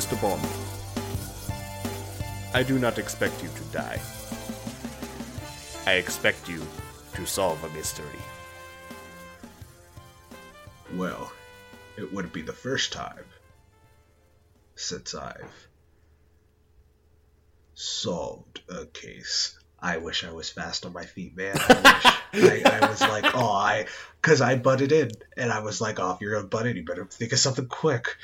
Mr. Bond, I do not expect you to die. I expect you to solve a mystery. Well, it wouldn't be the first time since I've solved a case. I wish I was fast on my feet, man. I, wish, I, I was like, oh, I, because I butted in, and I was like, oh, if you're gonna butt in, you better think of something quick.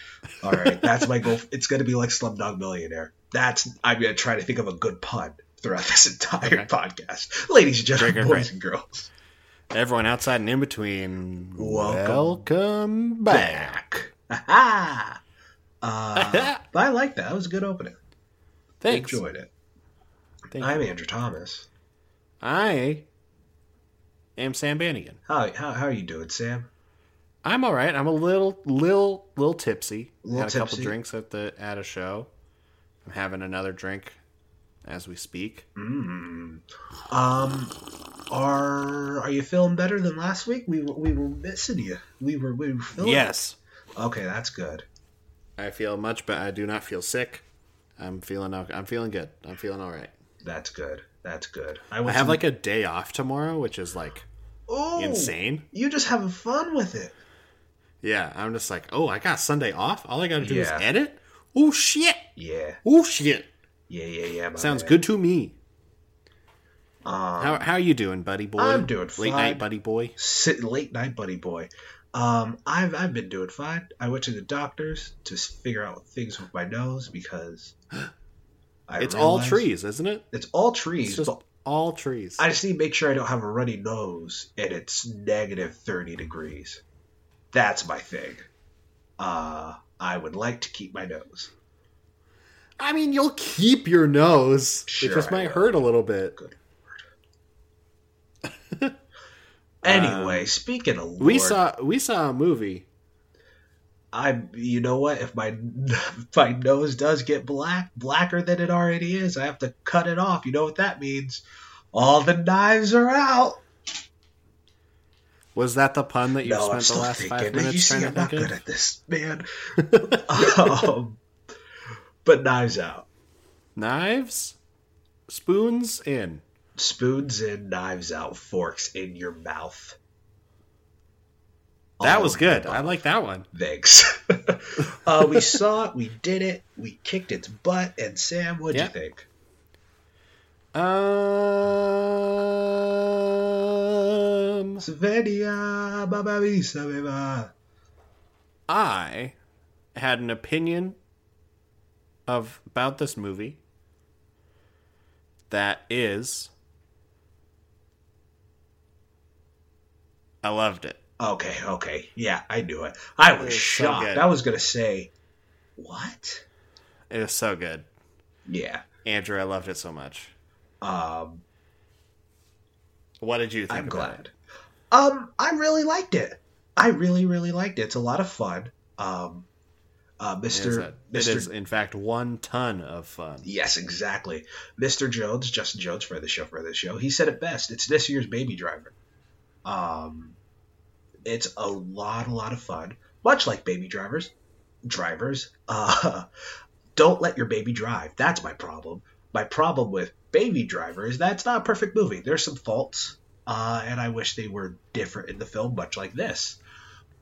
All right, that's my goal. It's gonna be like Slumdog Millionaire. That's I'm gonna try to think of a good pun throughout this entire Okay. podcast, ladies and gentlemen, Great, boys great. and girls. Everyone outside and in between, Welcome welcome back. Back. Uh, but I like that. That was a good opening. Thanks. Enjoyed it. Thank I'm you. Andrew Thomas. I am Sam Bannigan. How, how how are you doing, Sam? I'm all right. I'm a little, little, little tipsy. Little Had a couple drinks at the at a show. I'm having another drink as we speak. Mm. Um, are are you feeling better than last week? We were, we were missing you. We were we were feeling. Yes, Okay, that's good. I feel much better. I do not feel sick. I'm feeling. I'm feeling good. I'm feeling all right. That's good. That's good. I went have to- like a day off tomorrow, which is like oh, insane. You just having fun with it. Yeah, I'm just like, oh, I got Sunday off. All I got to do is edit. Oh shit. Yeah, Oh shit. yeah, yeah, yeah. Sounds man. good to me. Um, How how are you doing, buddy boy? I'm doing Late night, buddy boy. sit late night buddy boy um i've i've been doing fine i went to the doctors to figure out things with my nose because I It's all trees, isn't it? it's all trees It's just all trees. i just need to make sure i don't have a runny nose and it's negative 30 degrees that's my thing uh i would like to keep my nose I mean, you'll keep your nose. Sure it just I might will. hurt a little bit. anyway speaking of We saw we saw a movie. I, you know what? If my if my nose does get black, blacker than it already is, I have to cut it off. You know what that means? All the knives are out. Was that the pun that you no, spent the last thinking. five You minutes see, trying I'm to not good at this, man. um, but knives out, Knives, spoons in. spoons in, knives out, forks in your mouth. That was good. I like that one. Thanks. uh, we saw it. We did it. We kicked its butt. And Sam, what'd Yeah. you think? Um, Svenja, Baba Visa, Beba. I had an opinion of about this movie that is I loved it. Okay, okay. Yeah, I knew it. I was It was so shocked. I was going to say, what? It was so good. Yeah. Andrew, I loved it so much. Um, What did you think I'm about glad. it? Um, I really liked it. I really, really liked it. It's a lot of fun. Um, uh, It is, Mr. a- Mr. is, in fact, one ton of fun. Yes, exactly. Mr. Jones, Justin Jones, for the show, for the show, he said it best. It's this year's Baby Driver. Um, it's a lot, a lot of fun. Much like Baby Drivers, drivers, uh, don't let your baby drive. That's my problem. My problem with Baby Driver is that it's not a perfect movie. There's some faults, uh, and I wish they were different in the film, much like this.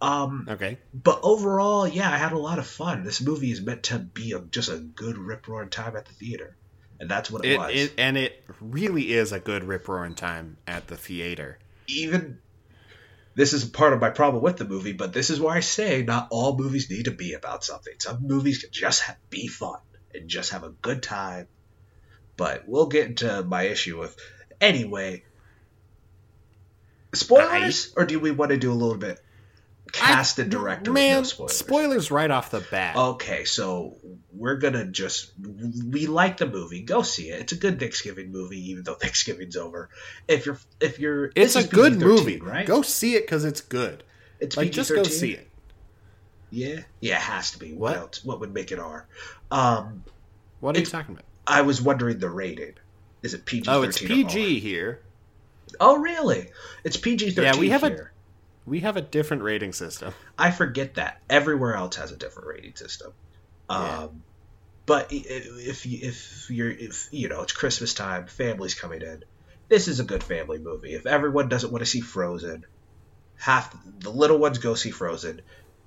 Um, Okay. but overall, yeah, I had a lot of fun. This movie is meant to be a, just a good rip roaring time at the theater, and that's what it, It, was. it and it really is a good rip roaring time at the theater. Even this is part of my problem with the movie, but this is why I say not all movies need to be about something. Some movies can just ha- be fun and just have a good time. But we'll get into my issue with anyway. Spoilers, or do we want to do a little bit cast and director? with Man, no spoilers? spoilers right off the bat. Okay, so we're gonna just we like the movie. Go see it. It's a good Thanksgiving movie, even though Thanksgiving's over. If you're if you're it's a good PG-13, movie. right? Go see it because it's good. it's Like, just go see it. Yeah, yeah, it has to be. What, What? else? What would make it R? Um, What are you talking about? I was wondering the rating. Is it PG? Oh, it's PG here. Oh, really? It's PG thirteen. Yeah, we have a- here. We have a different rating system. I forget that everywhere else has a different rating system. Yeah. Um, But if you, if you're if you know it's Christmas time, families coming in, this is a good family movie. If everyone doesn't want to see Frozen, half the little ones go see Frozen,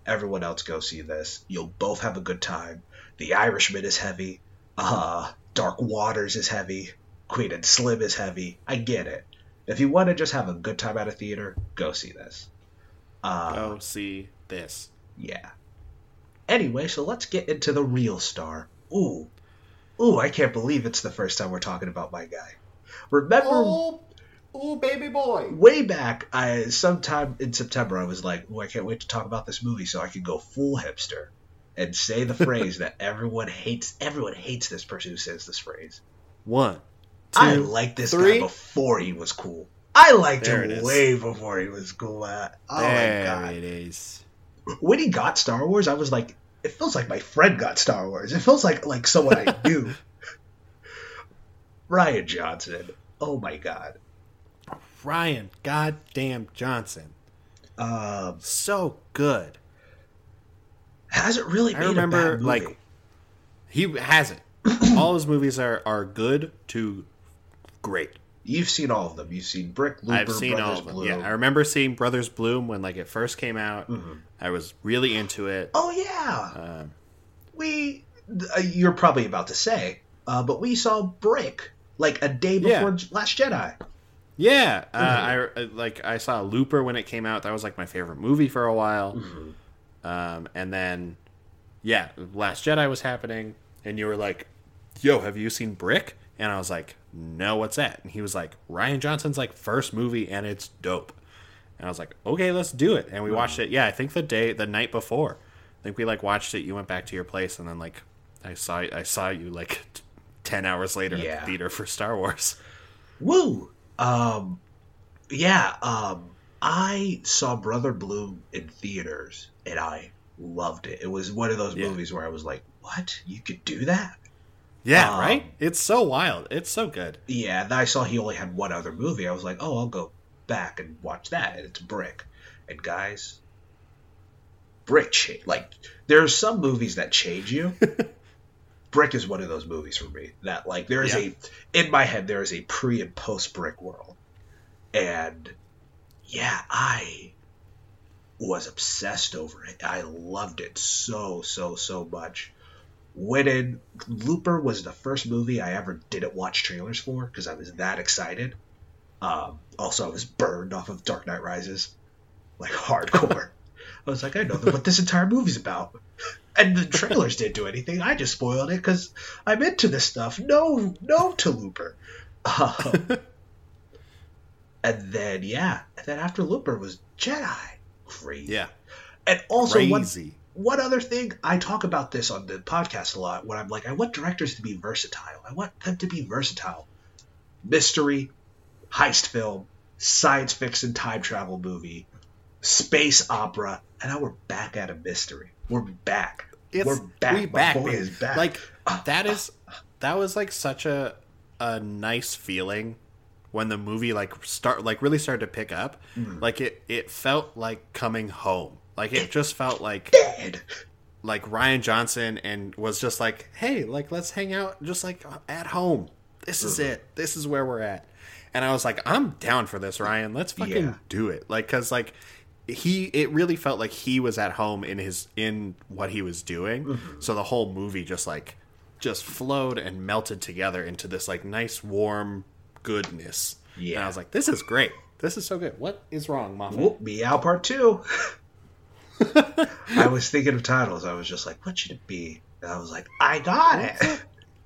everyone else go see this. You'll both have a good time. The Irishman is heavy. Uh, Dark Waters is heavy. Queen and Slim is heavy. I get it. If you want to just have a good time at a theater, go see this. Uh, Go see this. yeah. Anyway, so let's get into the real star. Ooh. Ooh, I can't believe it's the first time we're talking about my guy. Remember Oh, oh, baby boy. way back, I sometime in September I was like, "Oh, I can't wait to talk about this movie so I can go full hipster and say the phrase that everyone hates. Everyone hates this person who says this phrase. One, two, I liked this three. guy before he was cool. I liked There him way before he was cool. Uh, oh there my god! it is. when he got Star Wars, I was like, it feels like my friend got Star Wars. It feels like like someone I knew. Rian Johnson. Oh my god. Rian goddamn Johnson. Um, So good. hasn't really I made remember, a bad movie. like, He hasn't. All his movies are, are good to great. You've seen all of them. You've seen Brick, Looper, I've seen Brothers all of them. Bloom. Yeah, I remember seeing Brothers Bloom when like it first came out. Mhm. I was really into it. Oh yeah, Um, we. Uh, you're probably about to say, uh, but we saw Brick like a day before Yeah. Last Jedi. yeah, uh, Mm-hmm. I I- like I saw Looper when it came out. That was like my favorite movie for a while. Mm-hmm. Um, and then, yeah, Last Jedi was happening, and you were like, "Yo, have you seen Brick?" And I was like, "No, what's that?" And he was like, "Rian Johnson's like first movie, and it's dope." And I was like, "Okay, let's do it." And we watched it. Yeah, I think the day, the night before, I think we like watched it. You went back to your place, and then like I saw I saw you like t- ten hours later at the theater for Star Wars. Woo! Um, yeah, um, I saw Brother Bloom in theaters and I loved it. It was one of those Yeah. movies where I was like, what? You could do that? Yeah, Um, right. It's so wild. It's so good. Yeah, and I saw he only had one other movie. I was like, oh, I'll go back and watch that. And it's Brick. And guys, Brick, cha- like, there are some movies that change you. Brick is one of those movies for me that, like, there is Yeah. a, in my head, there is a pre and post Brick world. And yeah, I was obsessed over it. I loved it so, so, so much. In Looper was the first movie I ever didn't watch trailers for because I was that excited. Um, also, I was burned off of Dark Knight Rises, like hardcore. I was like, I know what this entire movie's about. And the trailers didn't do anything. I just spoiled it because I'm into this stuff. No, no to Looper. Um, and then, yeah. And then after Looper was Jedi. Crazy. Yeah, And also, crazy. one other thing, I talk about this on the podcast a lot when I'm like, I want directors to be versatile. I want them to be versatile. Mystery, heist film, science fiction time travel movie, space opera, and now we're back at a mystery. We're back. It's, we're back. We back, back. Like that is that was like such a a nice feeling when the movie like start like really started to pick up. Mm. Like it it felt like coming home. Like it just felt like Dead. like Rian Johnson and was just like, "Hey, like let's hang out just like at home. This is Mm-hmm. it. This is where we're at." And I was like, "I'm down for this, Rian. Let's fucking Yeah. do it." Like cuz like he it really felt like he was at home in his in what he was doing. Mm-hmm. So the whole movie just like just flowed and melted together into this like nice warm goodness. And Yeah. I was like, "This is great. This is so good. What is wrong, Moffat?" Whoop, out Part 2. I was thinking of titles. I was just like, what should it be? And I was like, I got it.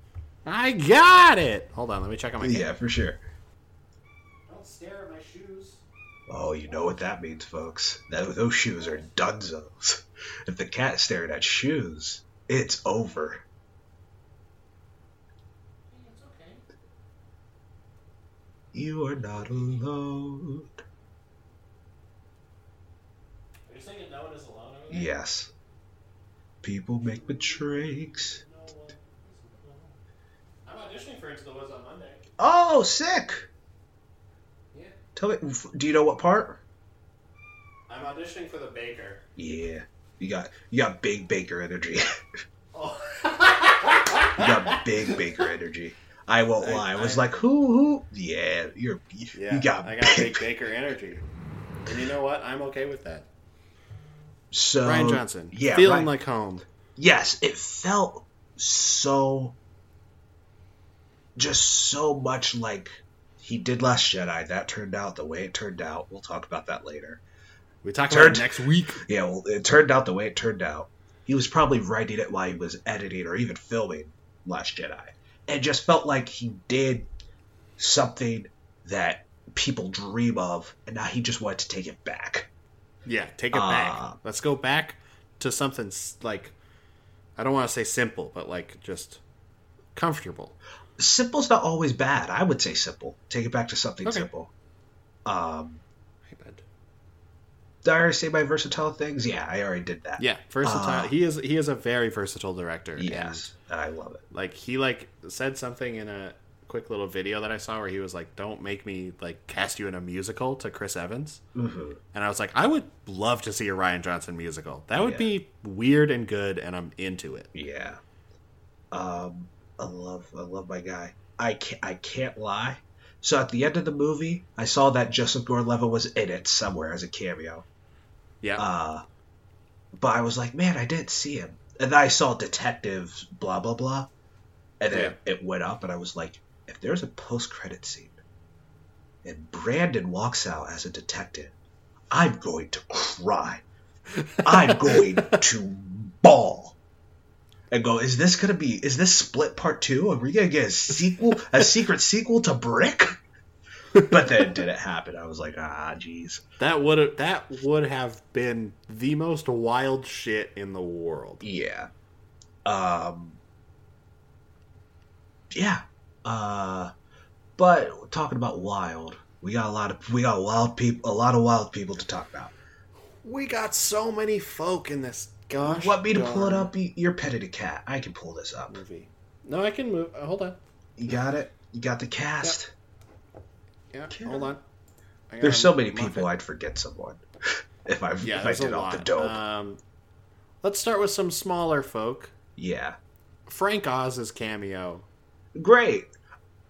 I got it. Hold on, let me check on my yeah, for sure. Don't stare at my shoes. Oh, you know what that means, folks. That, those shoes are dunzos. If the cat staring at shoes, it's over. It's okay. You are not alone. Are you saying no one is alone over? Yes. People make mistakes. No one. I'm auditioning for Into the Woods on Monday. Oh, sick! Yeah. Tell me, do you know what part? I'm auditioning for the baker. Yeah, you got you got big baker energy. Oh. You got big Baker energy. I won't I- lie. I was I- like, who, who? Yeah, you're. Yeah, you got. I got big Baker energy. And you know what? I'm okay with that. So Rian Johnson, Yeah, feeling Rian- like home. yes, it felt so. Just so much like he did Last Jedi. That turned out the way it turned out. We'll talk about that later. We talk Turned- about it next week. Yeah, well, it turned out the way it turned out. He was probably writing it while he was editing or even filming Last Jedi. And just felt like he did something that people dream of, and now he just wanted to take it back. Yeah, take it Uh, back. Let's go back to something like I don't want to say simple, but like just comfortable. Simple's not always bad. I would say simple. Take it back to something Okay. simple. Um, Hey, bud. did I already say my versatile things? Yeah, I already did that. Yeah, versatile. Uh, he is he is a very versatile director. Yes, and, I love it. like he like said something in a quick little video that I saw where he was like, "Don't make me like cast you in a musical" to Chris Evans, hmm and I was like, I would love to see a Rian Johnson musical. That would Yeah. be weird and good, and I'm into it. Yeah. Um, I love, I love my guy. I can't, I can't lie. So at the end of the movie, I saw that Joseph Gordon-Levitt was in it somewhere as a cameo. Yeah, Uh, but I was like, man, I didn't see him. And then I saw detectives, blah blah blah, and then it went up, and I was like, if there's a post-credit scene, and Brandon walks out as a detective, I'm going to cry. I'm going to bawl. And go, is this gonna be is this split part two? Are we gonna get a sequel, a secret sequel to Brick? But then it didn't happen. I was like, ah, jeez. that would that would have been the most wild shit in the world. Yeah. Um. Yeah. Uh. But talking about wild, we got a lot of we got wild people, a lot of wild people to talk about. We got so many folk in this. Gosh, Want me to pull it up? You- You're petted a cat. I can pull this up. Movie. No, I can move. uh, hold on. You got it. You got the cast. Yeah, Okay. hold on. There's so many people. I'd forget someone if I Yeah, if I did all lot. the dope. Um, let's start with some smaller folk. yeah. Frank Oz's cameo Great.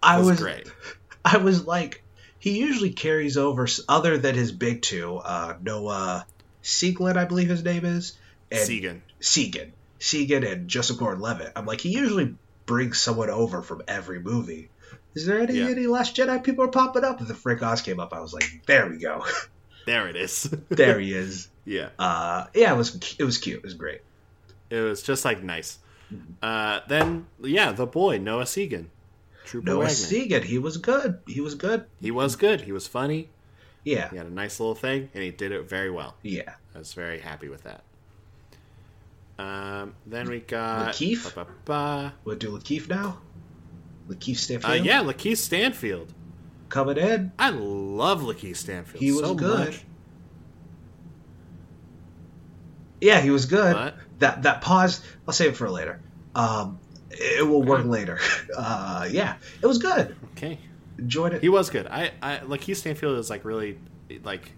I was, great. I was like, he usually carries over, other than his big two, uh, Noah Sieglin, I believe his name is, and Segan. Segan. Segan and Joseph Gordon-Levitt. I'm like, he usually brings someone over from every movie. Is there any Yeah. any Last Jedi people are popping up? And the Frank Oz came up. I was like, there we go, There it is. there he is. yeah, Uh, yeah, it was it was cute. It was great. it was just like nice. Uh, then yeah, the boy Noah Segan, Trooper Noah Wagner. Segan, he was good. He was good. he was good. He was funny. Yeah, He had a nice little thing, and he did it very well. yeah. I was very happy with that. Um, then we got Lakeith? ba, ba, ba. We'll do Lakeith now. Lakeith Uh, Stanfield. yeah, Lakeith Stanfield. coming in. I love Lakeith Stanfield. He was so good. Much, Yeah, he was good. but that that pause i'll save it for later um it will work later uh yeah it was good okay, enjoyed it he was good. I, I Lakeith Stanfield is like really like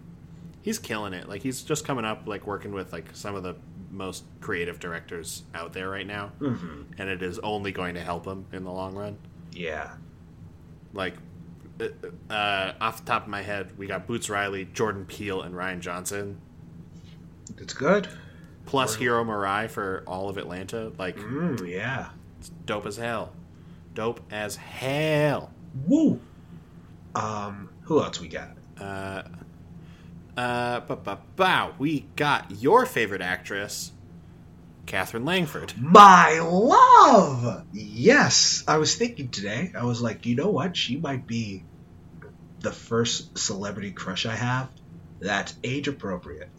he's killing it. Like he's just coming up, like working with like some of the most creative directors out there right now, hmm and it is only going to help him in the long run. yeah Like. uh, Uh, off the top of my head, we got Boots Riley, Jordan Peele, and Rian Johnson. it's good plus Hiro Murai for all of Atlanta. Like, mm, yeah it's dope as hell. Dope as hell. woo um who else we got Uh, uh, ba ba bow. We got your favorite actress, Katherine Langford. my love yes i was thinking today i was like you know what she might be the first celebrity crush i have that's age appropriate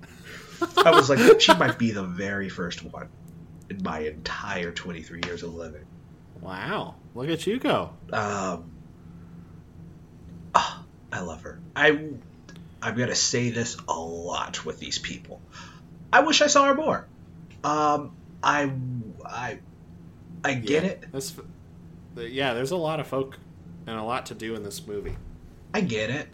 i was like she might be the very first one in my entire 23 years of living Wow, look at you go. Um, ah, I love her. I I'm gonna say this a lot with these people. I wish I saw her more. Um, I I I get Yeah, it. This, yeah, there's a lot of folk and a lot to do in this movie. I get it.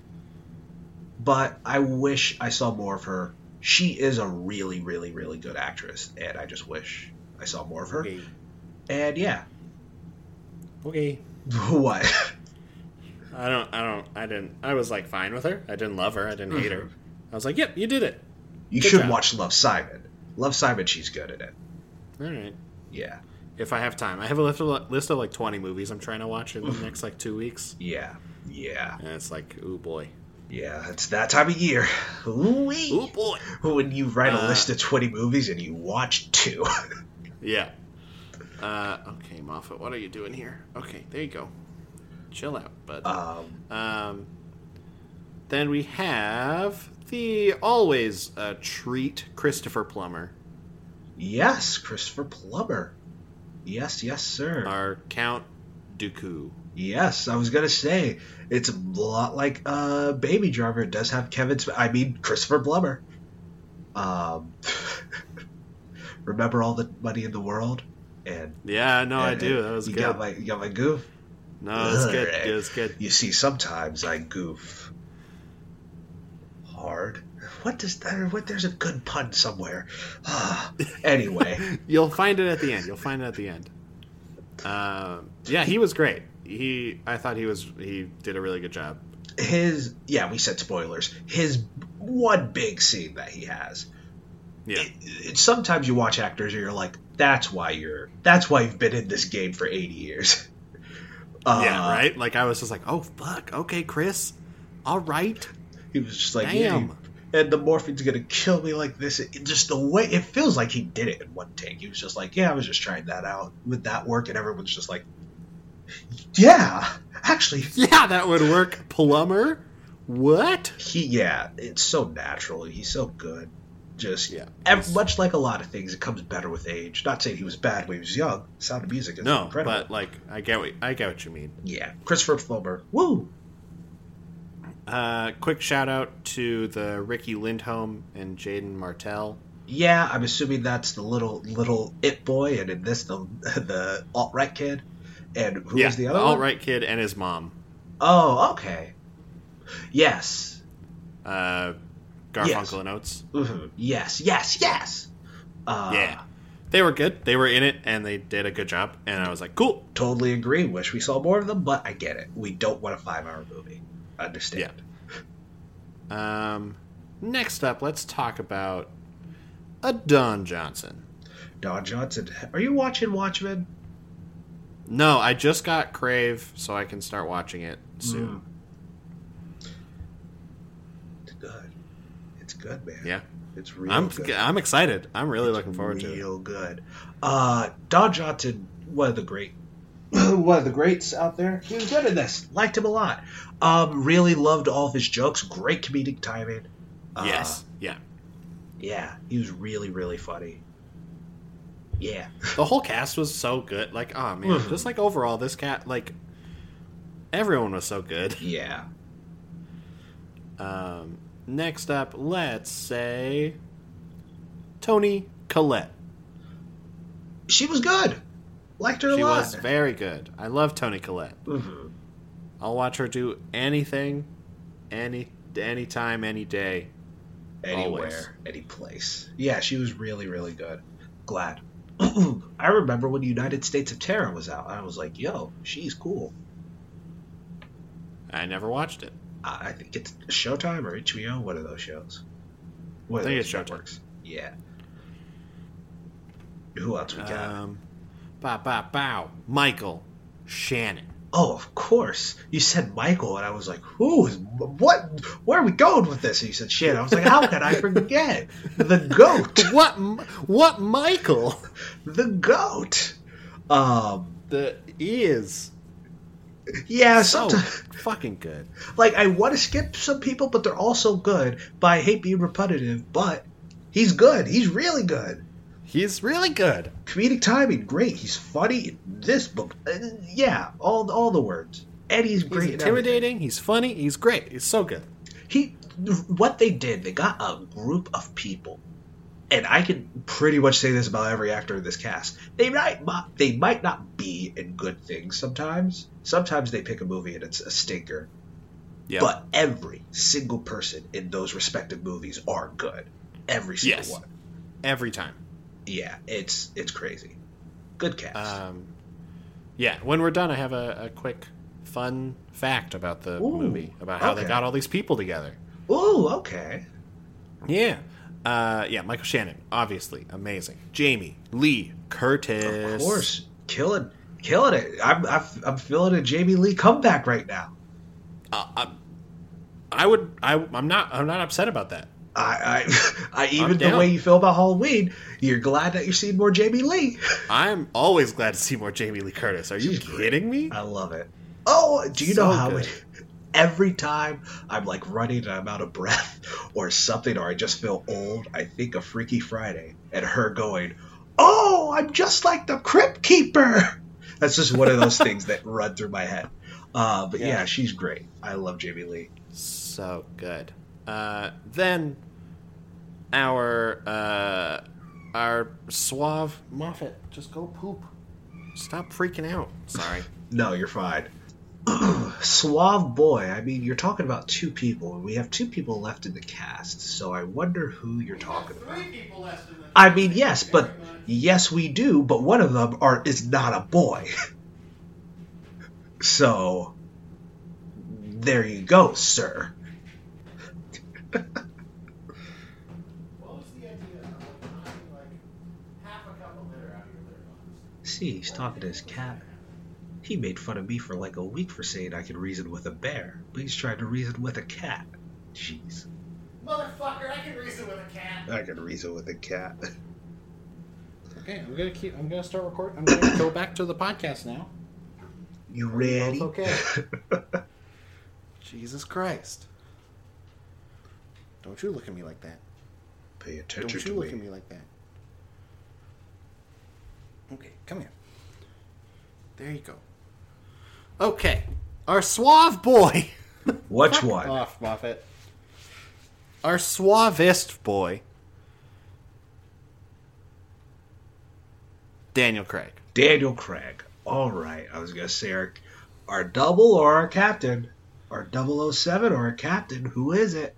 But I wish I saw more of her. She is a really, really, really good actress, and I just wish I saw more of her. Okay. And yeah, Okay. what? I don't. I don't. I didn't. I was like fine with her. I didn't love her. I didn't hate her. I was like, yep, you did it. You Good should job. watch Love Simon. Love Simon, she's good at it. All right. Yeah, If I have time, I have a list of, list of like twenty movies I'm trying to watch in the next like two weeks, yeah, yeah, and it's like, ooh boy, yeah. It's that time of year. Ooh boy. When you write a Uh, list of 20 movies and you watch two. Yeah. Uh, okay, Moffat, what are you doing here? Okay, there you go. Chill out, bud. um, Um, then we have the always a treat Christopher Plummer, yes, Christopher Plummer. Yes, yes, sir. our Count Dooku. Yes, I was gonna say it's a lot like uh, Baby Driver. It does have Kevin. Sp- I mean Christopher Plummer. Um, remember all the money in the world, and Yeah, no, I do. That was you good. got my you got my goof. no, it's good. It was good. You see, sometimes I goof hard. What does that? What? There's a good pun somewhere. Ah, anyway, You'll find it at the end. You'll find it at the end. Um, yeah, he was great. He, I thought he was. He did a really good job. his yeah, we said spoilers. His one big scene that he has. Yeah, It, it, sometimes you watch actors and you're like, that's why you're. That's why you've been in this game for 80 years. Uh, yeah, right. Like I was just like, oh fuck, okay, Chris, all right. He was just like, Damn. yeah, and the morphine's gonna kill me like this. It, just the way it feels like he did it in one take. He was just like, yeah, I was just trying that out Would that work, and everyone's just like, yeah, actually, Yeah, that would work. Plummer, what? he, yeah, it's so natural. He's so good. Just Yeah, ev- much like a lot of things, it comes better with age. Not saying he was bad when he was young. Sound of Music is No, incredible. but like I get what I get what you mean. yeah, Christopher Plummer, woo. Uh, quick shout out to the Riki Lindhome and Jaeden Martell. Yeah, I'm assuming that's the little little it boy, and in this the the alt right kid. And who yeah, the other alt right kid and his mom. Oh, okay. Yes. Uh, Garfunkel Yes. and Oates. Mhm. Yes. Yes. Yes. Uh, Yeah, they were good. They were in it and they did a good job. And I was like, cool. Totally agree. Wish we saw more of them, but I get it. We don't want a five-hour movie. Understand? Um, next up, let's talk about a Don Johnson. Don Johnson. Are you watching Watchmen? No, I just got Crave, so I can start watching it soon. It's good. It's good, man. Yeah, It's real I'm good. I'm excited. I'm really It's looking forward to it. Real good. Uh, Don Johnson, one of the great, one of the greats out there. He was good in this. Liked him a lot. Um, really loved all of his jokes. Great comedic timing. Uh, yes, yeah. Yeah, he was really, really funny. Yeah. The whole cast was so good. Like, oh man, Mhm. just like overall, this cat, like, everyone was so good. Yeah. Um, next up, let's say Toni Collette. She was good. Liked her a She lot. was very good. I love Toni Collette. Mhm. I'll watch her do anything, any anytime, any day. Anywhere, Always. any place. Yeah, she was really, really good. Glad. I remember when United States of Tara was out. I was like, yo, she's cool. I never watched it. I think it's Showtime or HBO. One of those shows. One I think it's Showtime. networks. Yeah. Who else we got? Um, bow, bow, bow. Michael Shannon. oh, of course. You said Michael, and I was like, who is what? Where are we going with this? And you said shit. I was like, how could I forget the goat? What? What? Michael? The goat. Um. The is Yeah. so fucking good. like, I want to skip some people, but they're also good. But I hate being repetitive. But he's good. He's really good. He's really good. comedic timing, great. He's funny. This book, uh, yeah, all all the words. Eddie's great. everything. intimidating. He's funny. He's great. He's so good. He, what they did, they got a group of people, and I can pretty much say this about every actor in this cast. They might not, they might not be in good things sometimes. Sometimes they pick a movie and it's a stinker. Yeah. But every single person in those respective movies are good. Every single Yes. one. Every time. Yeah, it's it's crazy. Good cast. Um, yeah, when we're done, I have a, a quick fun fact about the Ooh, movie about how they got all these people together. Ooh, okay. Yeah. Uh, yeah, Michael Shannon, obviously amazing. Jamie Lee Curtis, Of course, killing, killing it. I'm, I'm, I'm feeling a Jamie Lee comeback right now. Uh, I, I would. I, I'm not. I'm not upset about that. I, I, I even the way you feel about Halloween, you're glad that you're seeing more Jamie Lee. I'm always glad to see more Jamie Lee Curtis. Are you She's great. kidding me? I love it. Oh, do you So know how good. many? Every time I'm like running and I'm out of breath or something, or I just feel old, I think of Freaky Friday and her going, "Oh, I'm just like the Crypt Keeper." That's just one of those things that run through my head. Uh, but yeah. Yeah. she's great. I love Jamie Lee. So good. Uh, then our uh, our suave Moffat, just go poop. Stop freaking out. Sorry. No, you're fine. Suave boy. I mean, you're talking about two people, and we have two people left in the cast. So I wonder who you're talking about. people left in the. I mean, yes, but yes, we do. But one of them are is not a boy. so there you go, sir. What was the idea of knocking like half a cup of litter out of your litter box? See, he's talking to his cat. He made fun of me for like a week for saying I could reason with a bear, but he's trying to reason with a cat. Jeez, Motherfucker, I can reason with a cat. I can reason with a cat. Okay, I'm gonna keep. I'm gonna start recording. I'm gonna go back to the podcast now. You ready? Both okay. Jesus Christ! Don't you look at me like that. Pay attention. Don't you look me. at me like that. Okay, come here. There you go. Okay, our suave boy. Which one? off, Moffat. Our suavest boy. Daniel Craig. Daniel Craig. All right, I was gonna say our, our double or our captain, our 007 or our captain. Who is it?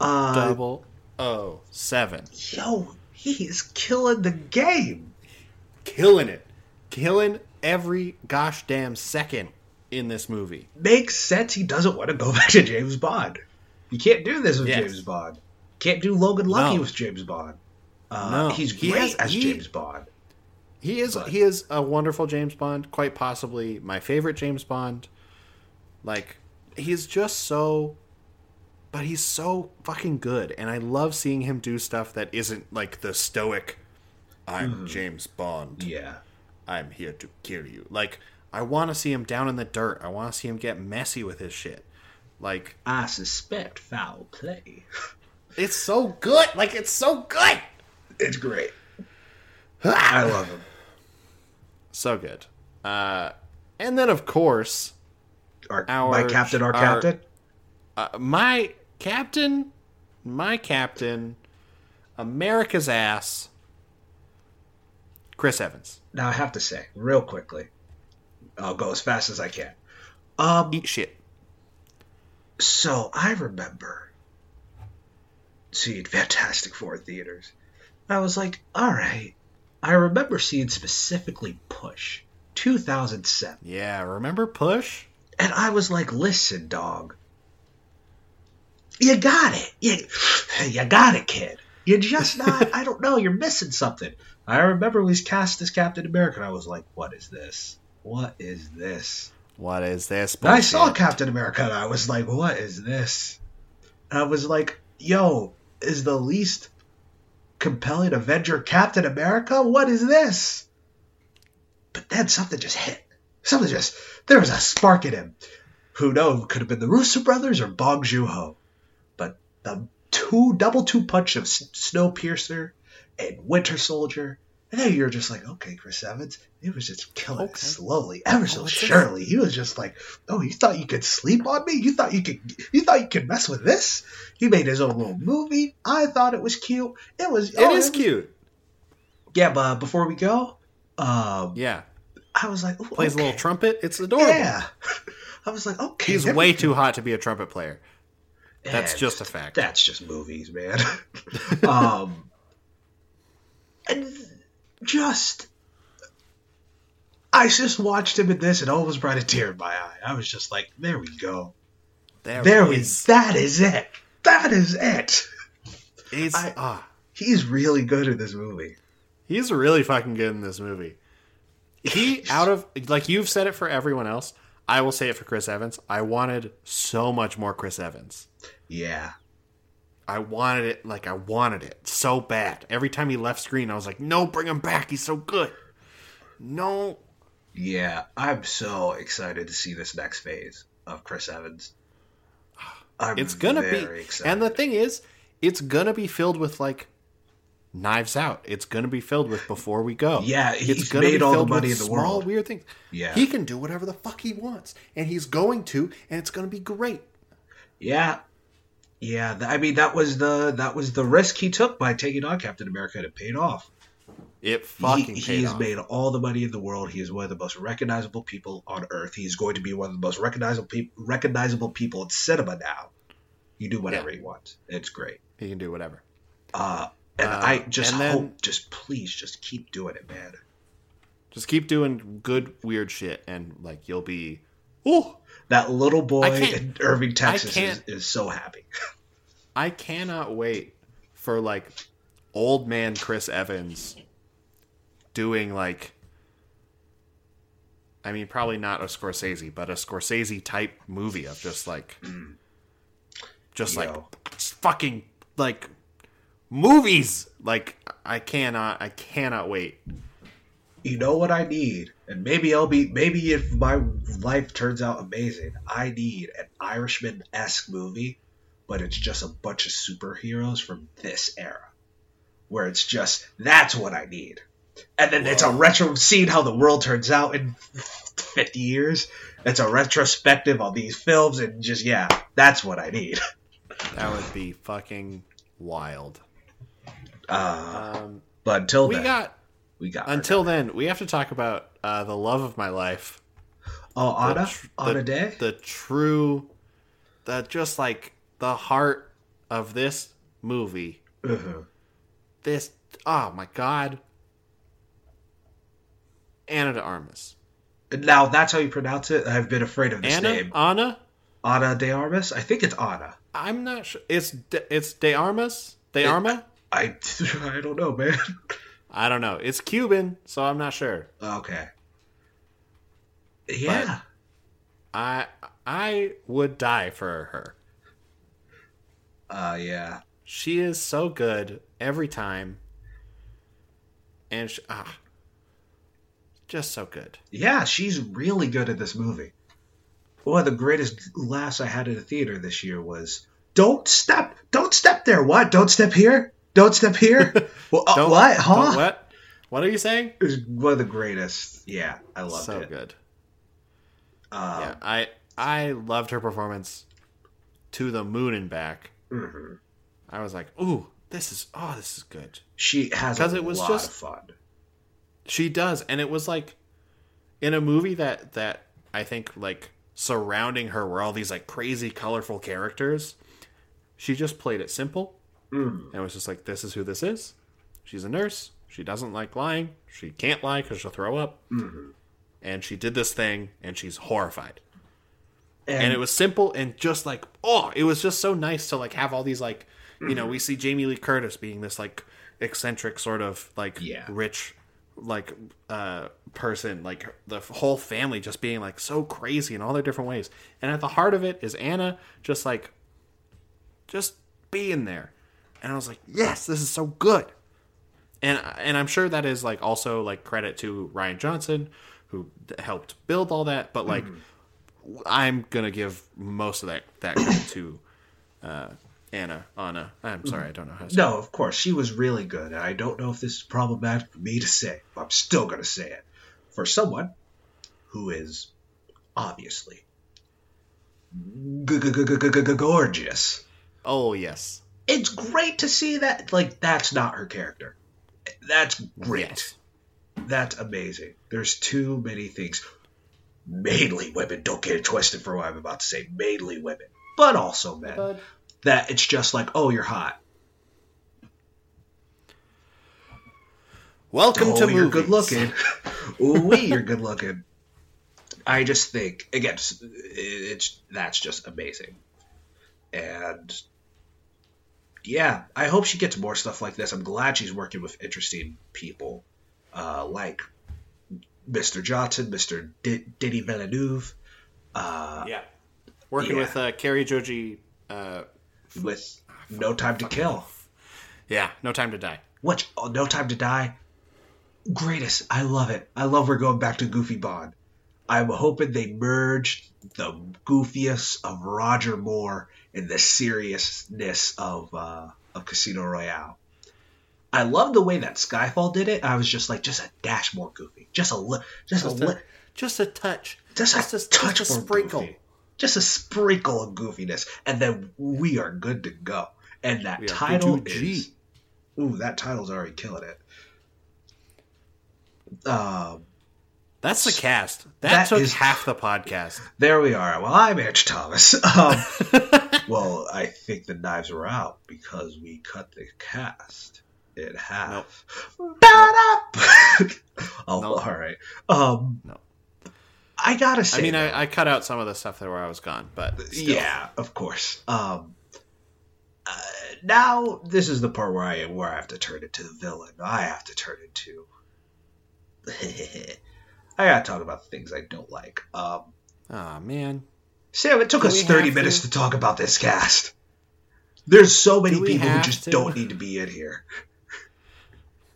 Uh, Double O seven. yo, he is killing the game. Killing it. Killing every gosh damn second in this movie. Makes sense. He doesn't want to go back to James Bond. You can't do this with Yes. James Bond. Can't do Logan Lucky No. with James Bond. Uh, No. he's He great has- as he- James Bond. He is But- he is a wonderful James Bond, quite possibly my favorite James Bond. Like he's just so but he's so fucking good and I love seeing him do stuff that isn't like the stoic I'm James Bond. Yeah. I'm here to kill you. Like I want to see him down in the dirt. I want to see him get messy with his shit. Like I suspect foul play. it's so good. Like it's so good. It's great. I love him. So good. Uh and then of course Our, Our- my captain, our, our- captain. uh, my captain, my captain, America's ass, Chris Evans. Now I have to say, real quickly, I'll go as fast as I can. Um, Eat shit. so I remember seeing Fantastic Four theaters. I was like, all right. I remember seeing specifically Push, 2007. Yeah, remember Push? And I was like, listen, dog. You got it. You, you got it, kid. You're just not, I don't know, you're missing something. I remember we cast as Captain America, and I was like, what is this? What is this? What is this? And I saw? Captain America, and I was like, what is this? And I was like, yo, is the least compelling Avenger Captain America? What is this? But then something just hit. Something just, there was a spark in him. Who knows? Could have been the Russo brothers or Bong Joon Ho. But the two, double two punch of S- Snowpiercer and Winter Soldier. And then you're just like, okay, Chris Evans, he was just killing it slowly, ever so this? surely. He was just like, oh, you thought you could sleep on me? You thought you could, you thought you could mess with this? He made his own little movie. I thought it was cute. It was. It oh, is was- cute. Yeah, but before we go, um, Yeah. I was like, Plays a little trumpet. It's adorable. Yeah. I was like, okay. He's way too hot to be a trumpet player. That's Yeah, just a fact. That's just movies, man. um, and just I just watched him in this and almost brought a tear in my eye. I was just like, there we go. There, There we is. that is it. That is it. He's I- ah, He's really good in this movie. he's really fucking good in this movie. He out of like you've said it for everyone else. I will say it for Chris Evans. I wanted so much more Chris Evans. Yeah. I wanted it like I wanted it so bad. Every time he left screen, I was like, "No, bring him back. He's so good." No, Yeah. I'm so excited to see this next phase of Chris Evans. I'm it's gonna be. excited. And the thing is, it's gonna be filled with like Knives Out. It's gonna be filled with Before We Go. Yeah, it's he's gonna made be all the filled money with in the small world. weird things. Yeah. he can do whatever the fuck he wants, and he's going to, and it's gonna be great. Yeah. Yeah, th- I mean that was the that was the risk he took by taking on Captain America and it paid off. It He, fucking paid he's off. made all the money in the world. He is one of the most recognizable people on earth. He's going to be one of the most recognizable peop recognizable people in cinema now. You do whatever he wants. It's great. He can do whatever. Uh, and Uh, I just and then- hope, just please, just keep doing it, man. Just keep doing good weird shit, and like you'll be. Ooh, That little boy in Irving, Texas, is, is so happy. I cannot wait for like old man Chris Evans doing like I mean probably not a Scorsese, but a Scorsese type movie of just like just like Yo. fucking like movies. Like I cannot I cannot wait. You know what I need, and maybe I'll be maybe if my life turns out amazing, I need an Irishman esque movie, but it's just a bunch of superheroes from this era, where it's just that's what I need, and then it's a retro seeing how the world turns out in fifty years. It's a retrospective on these films, and just yeah, that's what I need. That would be fucking wild. Uh, Um but until we then, got we got until then, we have to talk about uh, the love of my life. oh Anna tr- Anna the, Day. the true, the just like the heart of this movie. Uh-huh. This, oh my god, Anna de Armas. Now that's how you pronounce it. I've been afraid of this Anna, name. Anna. Ana de Armas? I think it's Anna. I'm not sure. It's de, it's de Armas. De Arma. I I don't know, man. I don't know. It's Cuban, so I'm not sure. okay. Yeah. I I would die for her. uh yeah. She is so good every time, and she, ah, just so good. Yeah, she's really good at this movie. One of the greatest laughs I had in a theater this year was Don't step don't step there. What? Don't step here? Don't step here? well, uh, Don't- what? Huh? what? What are you saying? It was one of the greatest. Yeah, I loved so it. good. Um, yeah, I I loved her performance to the moon and back. mhm. I was like, ooh, this is oh, this is good. She has a 'Cause it was lot just- of fun. She does, and it was like in a movie that that I think like surrounding her were all these like crazy colorful characters. She just played it simple Mm. and it was just like, this is who this is. She's a nurse. She doesn't like lying. She can't lie because she'll throw up. Mhm. And she did this thing, and she's horrified. And, and it was simple and just like oh it was just so nice to like have all these like you know we see jamie lee curtis being this like eccentric sort of like Yeah. rich like uh person like the whole family just being like so crazy in all their different ways and at the heart of it is anna just like just being there and i was like yes this is so good and and i'm sure that is like also like credit to rian johnson who helped build all that but like I'm gonna give most of that that credit to uh, Anna. Anna. I'm sorry, I don't know how to say. No, of course, she was really good. And I don't know if this is problematic for me to say, but I'm still going to say it. For someone who is obviously gorgeous, Oh yes, it's great to see that, like, that's not her character. That's great. Yes. That's amazing. There's too many things. Mainly women, don't get it twisted for what I'm about to say. Mainly women, but also men. That it's just like, oh, you're hot. Welcome oh, to you're movies. good looking. Ooh, wee, you're good looking. I just think again, it's, it's that's just amazing, and yeah, I hope she gets more stuff like this. I'm glad she's working with interesting people, uh, like Mr. Johnson, Mr. D- Diddy Villeneuve, uh, Yeah, working Yeah. with uh, Cary Joji. Uh, with No Time to Kill. yeah, No Time to Die. Which oh, No Time to Die, greatest. I love it. I love we're going back to Goofy Bond. I'm hoping they merge the goofiest of Roger Moore and the seriousness of uh, of Casino Royale. I love the way that Skyfall did it. I was just like, just a dash more goofy, just a li- just, Just a, a, li- just a touch. just, just a, a- touch just a sprinkle. goofy. just a sprinkle of goofiness, and then we are good to go. And that We title good to G. is, ooh, that title's already killing it. Um. That's the cast. That, That took is- half the podcast. There we are. Well, I'm Ange Thomas. Um, well, I think the knives were out because we cut the cast in half. Ba-da! oh, Nope. all right. Um, No. I gotta say, I mean, I, I cut out some of the stuff that where I was gone, but still. yeah, of course. Um, uh, now this is the part where I where I have to turn into the villain. I have to turn into. I gotta talk about the things I don't like. Um, Oh man, Sam, it took Do us 30 minutes to? to talk about this cast. There's so many Do people who just to? don't need to be in here.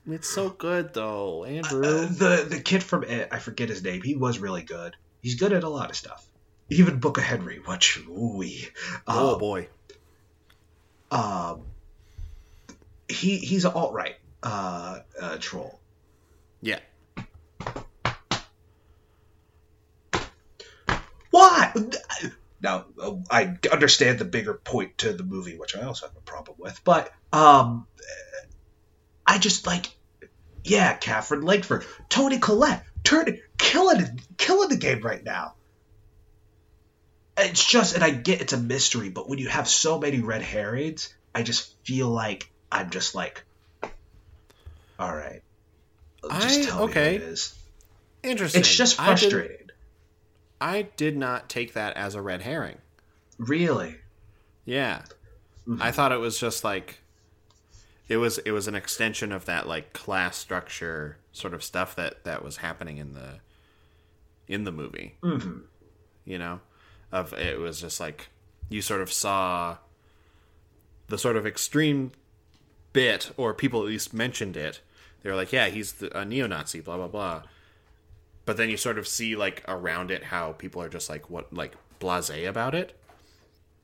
it's so good though, Andrew. Uh, the the kid from it, I forget his name. He was really good. He's good at a lot of stuff. Even Book of Henry, which ooh oh um, boy, um, he he's an alt right uh, uh, troll. yeah. Why? Now I understand the bigger point to the movie, which I also have a problem with, but um, I just like, yeah, Katherine Langford, Toni Collette, turn killing killing the game right now. It's just, and I get it's a mystery, but when you have so many red herrings, I just feel like I'm just like, all right, just I- tell me okay. what it is. Interesting. It's just frustrating, I did not take that as a red herring. really. Yeah. I thought it was just like it was it was an extension of that like class structure sort of stuff that that was happening in the in the movie. hmm You know? Of it was just like you sort of saw the sort of extreme bit or people at least mentioned it. They were like, "Yeah, he's the, a neo-Nazi, blah blah blah." But then you sort of see like around it how people are just like what like blasé about it.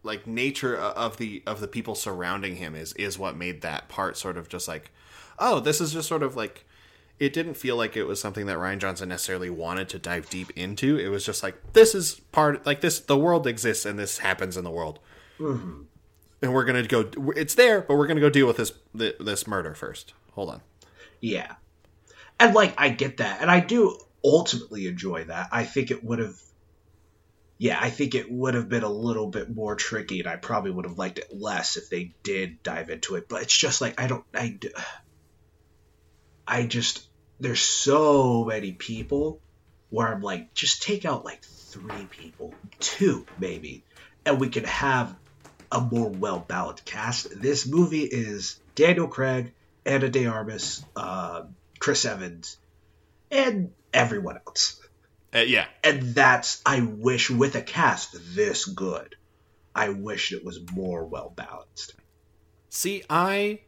Like nature of the of the people surrounding him is is what made that part sort of just like oh this is just sort of like it didn't feel like it was something that Rian Johnson necessarily wanted to dive deep into. It was just like this is part like this the world exists and this happens in the world. Mm-hmm. And we're gonna go it's there but we're gonna go deal with this this murder first. Hold on. Yeah. And like I get that. And I do ultimately enjoy that. I think it would have Yeah, I think it would have been a little bit more tricky and I probably would have liked it less if they did dive into it. But it's just like I don't I, I just there's so many people where I'm like just take out like 3 people, 2 maybe, and we can have a more well balanced cast. This movie is Daniel Craig, Ana De Armas, uh, Chris Evans, and everyone else. uh, yeah And that's I wish with a cast this good, I wish it was more well balanced. see I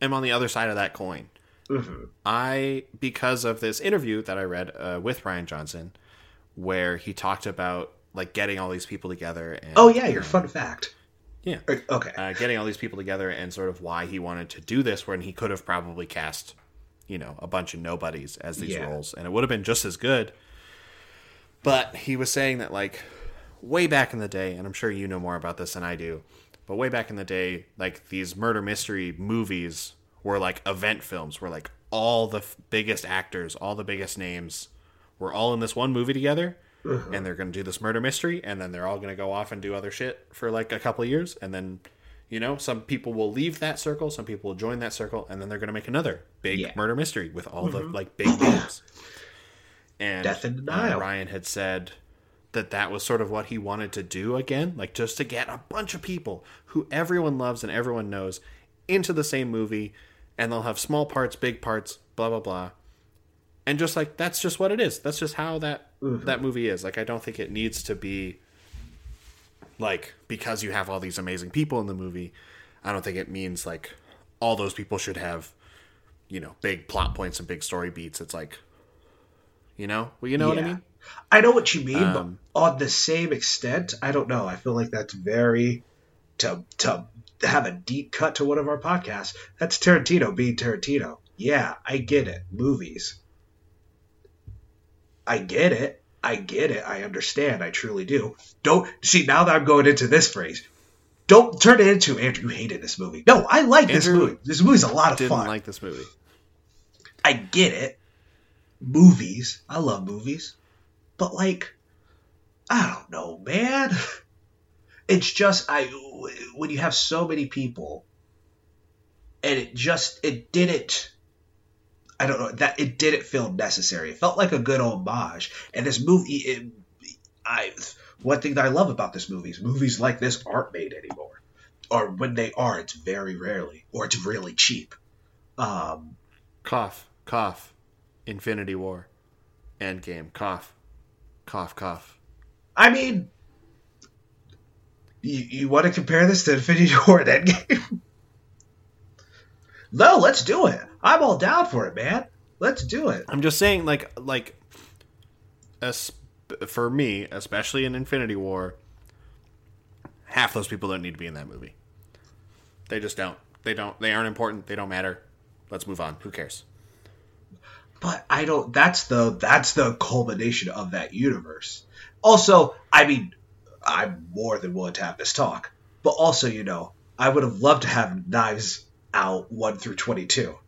am on the other side of that coin hmm I because of this interview that I read uh, with Rian Johnson, where he talked about like getting all these people together. And, Oh yeah, your um, fun fact. Yeah. Uh, Okay. uh, getting all these people together and sort of why he wanted to do this when he could have probably cast, you know, a bunch of nobodies as these Yeah. roles and it would have been just as good. But he was saying that like way back in the day, and I'm sure you know more about this than I do, but way back in the day, like these murder mystery movies were like event films where like all the f- biggest actors, all the biggest names were all in this one movie together uh-huh. and they're going to do this murder mystery and then they're all going to go off and do other shit for like a couple of years and then You know, some people will leave that circle, some people will join that circle, and then they're going to make another big Yeah. murder mystery with all the like big names. And Death in uh, Denial. Rian had said that that was sort of what he wanted to do again, like just to get a bunch of people who everyone loves and everyone knows into the same movie, and they'll have small parts, big parts, blah blah blah, and just like that's just what it is. That's just how that that movie is. Like I don't think it needs to be like because you have all these amazing people in the movie. I don't think it means like all those people should have you know big plot points and big story beats. It's like you know, well, you know what I mean. I know what you mean, Um, but on the same extent, I don't know. I feel like that's very to to have a deep cut to one of our podcasts. That's Tarantino being Tarantino. Yeah, I get it. Movies. I get it. I get it. I understand. I truly do. Don't see now that I'm going into this phrase. Don't turn it into Andrew. You hated this movie. No, I like this movie. This movie's a lot of Didn't fun. like this movie. I get it. Movies. I love movies. But like I don't know, man. It's just I when you have so many people and it just it didn't I don't know that it didn't feel necessary. It felt like a good homage. And this movie it, I one thing that I love about this movie is movies like this aren't made anymore. Or when they are, it's very rarely. Or it's really cheap. Um Cough, cough. Infinity War, Endgame. Cough, cough, cough. I mean, you, you want to compare this to Infinity War and Endgame? no, let's do it. I'm all down for it, man. Let's do it. I'm just saying, like, like, as for me, especially in Infinity War, half those people don't need to be in that movie. They just don't. They don't. They aren't important. They don't matter. Let's move on. Who cares? But I don't. That's the that's the culmination of that universe. Also, I mean, I'm more than willing to have this talk. But also, you know, I would have loved to have Knives Out one through twenty two.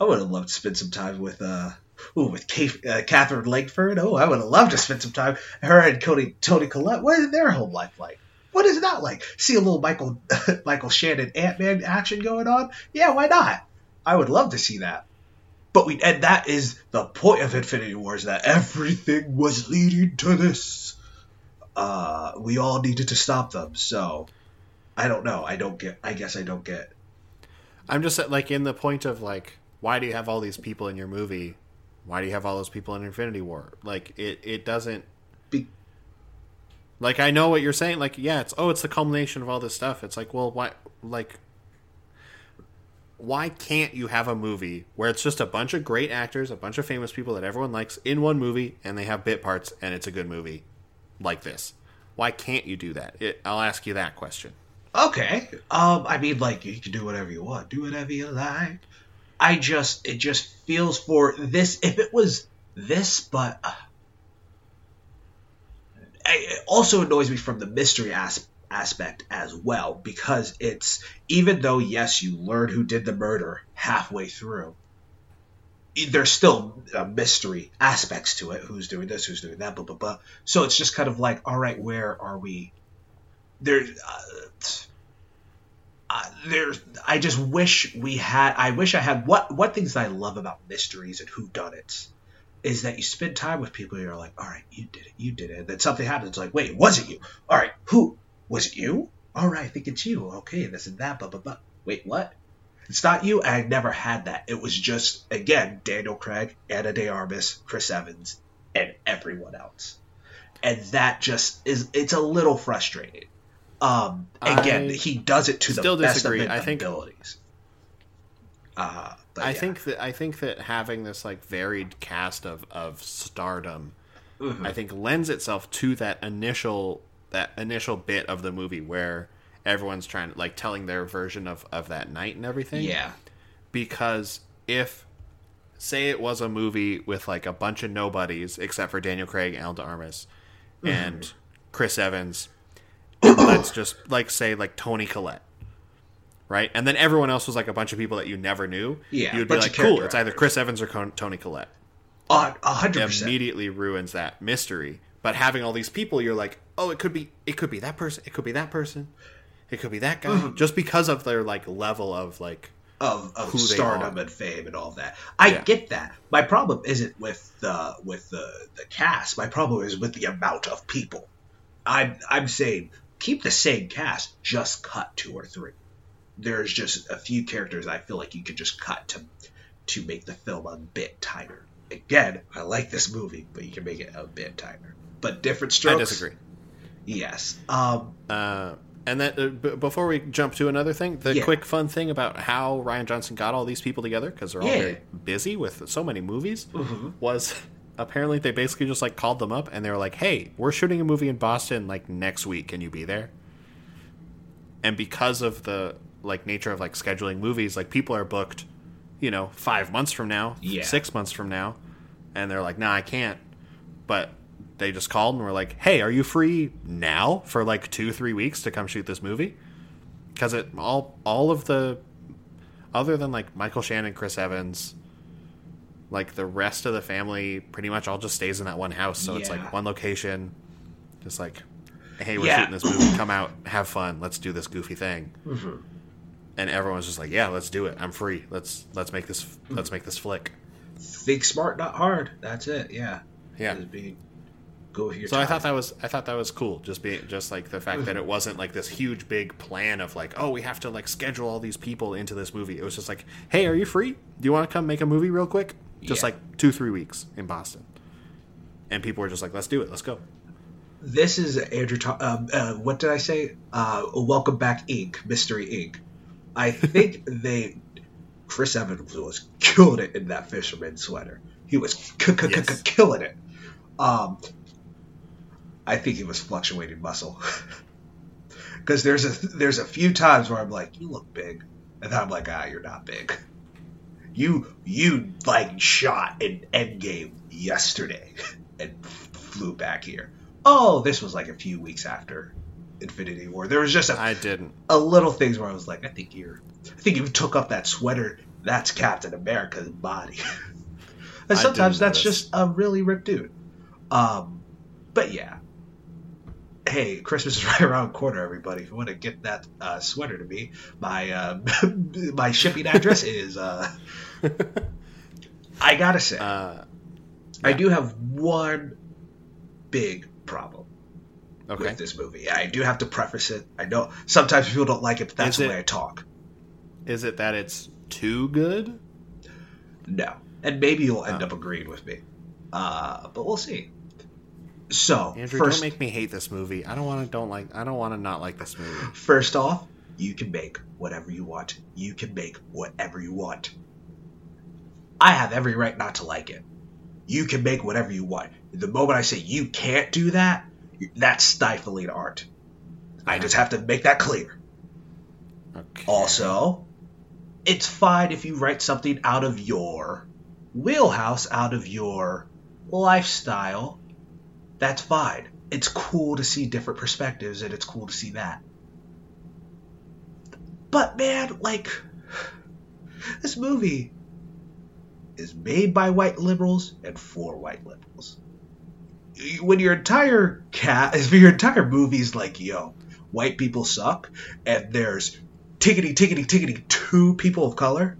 I would have loved to spend some time with uh, ooh, with uh, Katherine Lakeford. Oh, I would have loved to spend some time her and Cody Toni Collette. What is their home life like? What is that like? See a little Michael Michael Shannon Ant Man action going on? Yeah, why not? I would love to see that. But we and that is the point of Infinity Wars that everything was leading to this. Uh, we all needed to stop them. So I don't know. I don't get. I guess I don't get. I'm just uh, like in the point of like, why do you have all these people in your movie? Why do you have all those people in Infinity War? Like, it it doesn't. Be- like I know what you're saying. Like, yeah, it's oh, it's the culmination of all this stuff. It's like, well, why, like, why can't you have a movie where it's just a bunch of great actors, a bunch of famous people that everyone likes in one movie, and they have bit parts, and it's a good movie, like this? Why can't you do that? It, I'll ask you that question. Okay. Um. I mean, like you can do whatever you want. Do whatever you like. I just. It just feels for this. If it was this, but. Uh, it also annoys me from the mystery as- aspect as well because it's even though yes you learn who did the murder halfway through there's still a mystery aspects to it who's doing this who's doing that blah blah blah so it's just kind of like all right where are we there uh, uh, I just wish we had I wish I had what what things I love about mysteries and who done it is that you spend time with people you're like, all right, you did it, you did it. Then something happens, it's like, wait, was it you? All right, who? Was it you? All right, I think it's you. Okay, this and that, blah, blah, blah. Wait, what? It's not you. I never had that. It was just, again, Daniel Craig, Ana De Armas, Chris Evans, and everyone else. And that just is, it's a little frustrating. Um, again, I he does it to the best disagree. of his I think- abilities. Uh, I yeah. think that I think that having this like varied cast of of stardom, Mhm. I think lends itself to that initial that initial bit of the movie where everyone's trying to like telling their version of of that night and everything. Yeah. Because if say it was a movie with like a bunch of nobodies except for Daniel Craig, Al Armas, and Chris Evans, let's just like say like Toni Collette. Right, and then everyone else was like a bunch of people that you never knew. Yeah, you would be like, "Cool, it's either. Chris Evans or Con- Toni Collette." A hundred percent. immediately ruins that mystery. But having all these people, you're like, "Oh, it could be, it could be that person, it could be that person, It could be that guy, mm-hmm. just because of their like level of like of, of stardom and fame and all that. I Yeah. get that. My problem isn't with the with the the cast. My problem is with the amount of people. I'm I'm saying keep the same cast, just cut two or three. There's just a few characters I feel like you could just cut to to make the film a bit tighter. Again, I like this movie, but you can make it a bit tighter. But different strokes. I disagree. Yes. Um, Uh, and that uh, b- before we jump to another thing, the Yeah. quick fun thing about how Rian Johnson got all these people together because they're all Yeah. very busy with so many movies Mm-hmm. was apparently they basically just like called them up and they were like, "Hey, we're shooting a movie in Boston like next week. Can you be there?" And because of the like nature of like scheduling movies, like people are booked, you know, five months from now, Yeah. six months from now, and they're like, "Nah, I can't." But they just called and were like, "Hey, are you free now for like two, three weeks to come shoot this movie?" Because it all all of the other than like Michael Shannon, Chris Evans, like the rest of the family pretty much all just stays in that one house. So it's like one location, just like, hey, we're Yeah. shooting this movie. Come out, have fun. Let's do this goofy thing. Mm-hmm. And everyone's just like, yeah, let's do it. I'm free. Let's let's make this let's make this flick. think smart, not hard. That's it. Yeah. Yeah. Just be- go here. So I thought that was I thought that was cool. Just being just like the fact that it wasn't like this huge big plan of like, oh, we have to like schedule all these people into this movie. It was just like, hey, are you free? Do you want to come make a movie real quick? Just Yeah. like two three weeks in Boston. And people were just like, let's do it. Let's go. This is Andrew. Ta- um, uh, what did I say? Uh, Welcome back, Inc. Mystery Inc. I think they. Chris Evans was killing it in that fisherman sweater. He was k- k- k- killing it. Um, I think he was fluctuating muscle. Because there's a there's a few times where I'm like, you look big, and then I'm like, ah, you're not big. You you like shot in Endgame yesterday and flew back here. Oh, this was like a few weeks after Infinity War. There was just a, I didn't. a little things where I was like, I think you're, I think you took up that sweater. That's Captain America's body. and I sometimes didn't that's notice. just a really ripped dude. Um, but yeah. Hey, Christmas is right around the corner, everybody. If you want to get that uh, sweater to me, my uh, my shipping address is. Uh, I gotta say, Uh, I do have one big problem okay. with this movie. I do have to preface it. I know sometimes people don't like it, but that's Is the it- way I talk. Is it that it's too good? No, and maybe you'll end Oh. up agreeing with me, uh, but we'll see. So Andrew, first, don't make me hate this movie. I don't want to don't like I don't want to not like this movie. first off, you can make whatever you want. You can make whatever you want. I have every right not to like it. You can make whatever you want. The moment I say you can't do that, that's stifling art. I just have to make that clear. Okay. Also, it's fine if you write something out of your wheelhouse, out of your lifestyle. That's fine. It's cool to see different perspectives, and it's cool to see that. But man, like, this movie is made by white liberals and for white liberals. When your entire cat, if your entire movie's like, yo, white people suck, and there's tickety tickety tickety two people of color.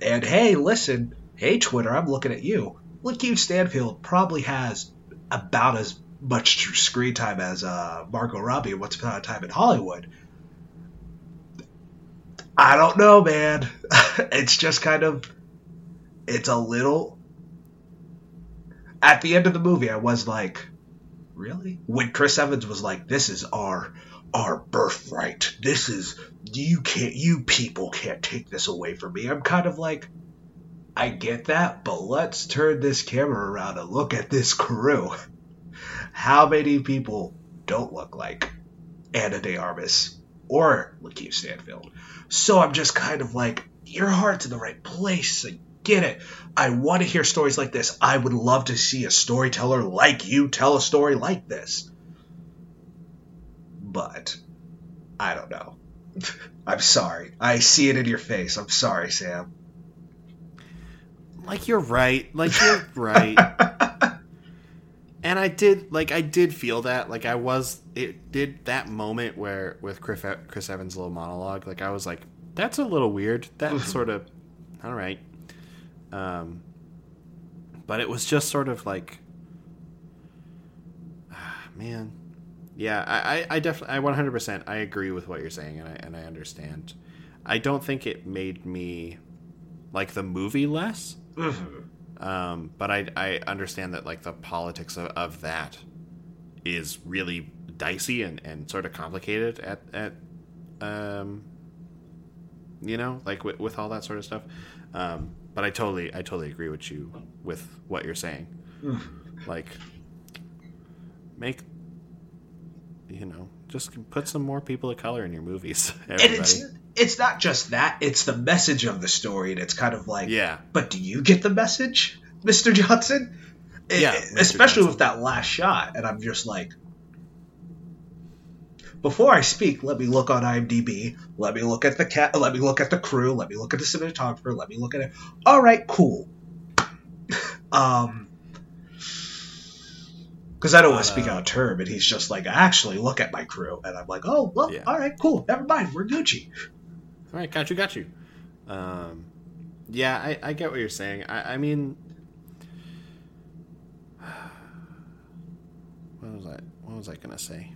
And hey, listen, hey Twitter, I'm looking at you. Lakeith Stanfield probably has about as much screen time as uh, Margot Robbie Once Upon a Time in Hollywood. I don't know, man. it's just kind of, it's a little. At the end of the movie, I was like, really? When Chris Evans was like, "This is our our birthright. This is you can't you people can't take this away from me." I'm kind of like, I get that, but let's turn this camera around and look at this crew. How many people don't look like Ana De Armas or Lakeith Stanfield? So I'm just kind of like, your heart's in the right place. I get it. I want to hear stories like this. I would love to see a storyteller like you tell a story like this. But I don't know. I'm sorry. I see it in your face. I'm sorry, Sam. Like you're right. Like you're right. and I did like I did feel that like I was it did that moment where with Chris, Chris Evans' little monologue like I was like that's a little weird. That sort of all right. Um but it was just sort of like ah, man. Yeah I, I, I definitely I 100% I agree with what you're saying and I, and I understand. I don't think it made me like the movie less um, but I, I understand that like the politics of, of that is really dicey and, and sort of complicated at, at um, you know like with, with all that sort of stuff. Um, but I totally I totally agree with you with what you're saying. Like make you know just put some more people of color in your movies everybody it's not just that it's the message of the story and it's kind of like yeah but do you get the message mr johnson Yeah, Mr. especially Johnson. with that last shot and i'm just like before i speak let me look on imdb let me look at the cat let me look at the crew let me look at the cinematographer let me look at it all right cool um because I don't want to But, speak uh, out of term, and he's just like, actually, look at my crew, and I'm like, oh, well, Yeah. all right, cool, never mind, we're Gucci. All right, got you, got you. Um, yeah, I, I get what you're saying. I, I mean, what was I? What was I gonna say?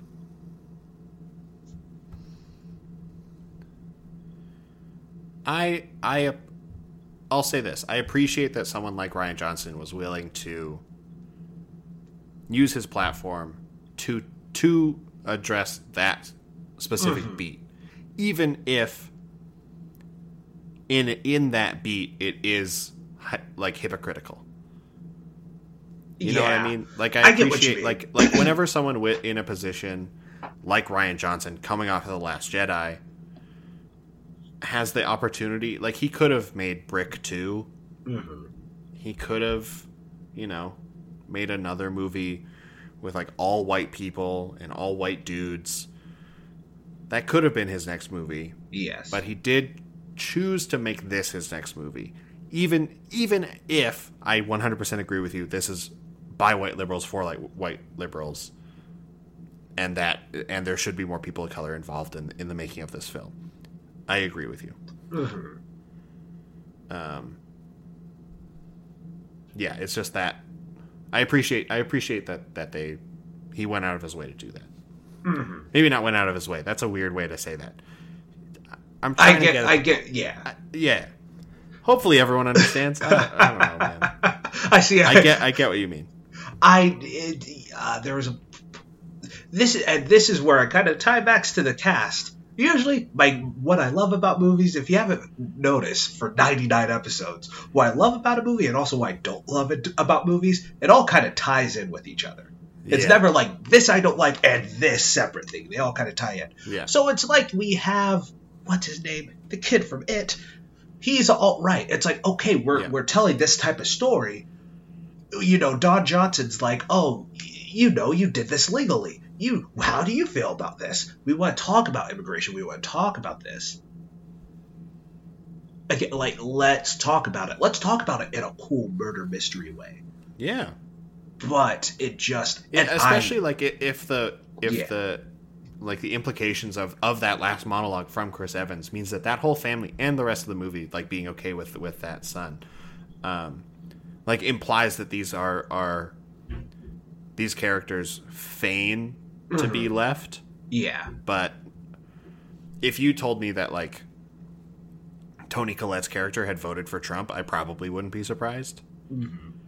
I I I'll say this. I appreciate that someone like Rian Johnson was willing to use his platform to to address that specific beat, even if in in that beat it is like hypocritical. You know what I mean? Like I, I get what you appreciate like like whenever someone wi- in a position like Rian Johnson coming off of the Last Jedi has the opportunity, like he could have made Brick 2 Mhm. he could have, you know, made another movie with like all white people and all white dudes. That could have been his next movie, Yes. but he did choose to make this his next movie. Even even if I 100% agree with you, this is by white liberals for like white liberals, and that and there should be more people of color involved in in the making of this film. I agree with you. Mhm. um yeah it's just that i appreciate i appreciate that that they he went out of his way to do that Mhm. maybe not went out of his way that's a weird way to say that i'm I get, to get I get, yeah. yeah hopefully everyone understands I, don't- I don't know man I see. i get i get what you mean I it, uh, there was a this and this is where I kind of tie back to the cast. Usually, my what I love about movies, if you haven't noticed, for 99 episodes, what I love about a movie and also what I don't love it about movies, it all kind of ties in with each other. It's Yeah. never like this I don't like and this separate thing. They all kind of tie in. yeah So it's like we have what's his name, the kid from It. He's alt right. It's like okay, we're Yeah. we're telling this type of story. You know, Don Johnson's like, oh, you know, you did this legally. You, how do you feel about this? We want to talk about immigration. We want to talk about this. Again, like, let's talk about it. Let's talk about it in a cool murder mystery way. yeah But it just, yeah especially I'm- like if the if Yeah. the like the implications of of that last monologue from Chris Evans means that that whole family and the rest of the movie like being okay with with that son um like implies that these are are these characters feign to be left. Yeah, but if you told me that like Toni Collette's character had voted for Trump I probably wouldn't be surprised.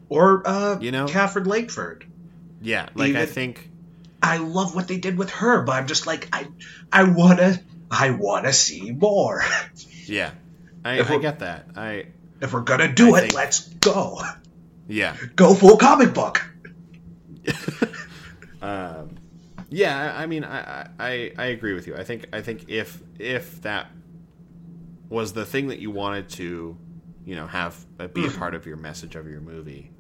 Or uh, You know? Katherine Lakeford. yeah like I think I love what they did with her, but I'm just like I I wanna I wanna see more. yeah I, I get that I if we're gonna do I it, think- let's go. yeah Go full comic book. um, yeah, I I mean, I, I I agree with you. I think I think if if that was the thing that you wanted to, you know, have uh, be a part of your message of your movie,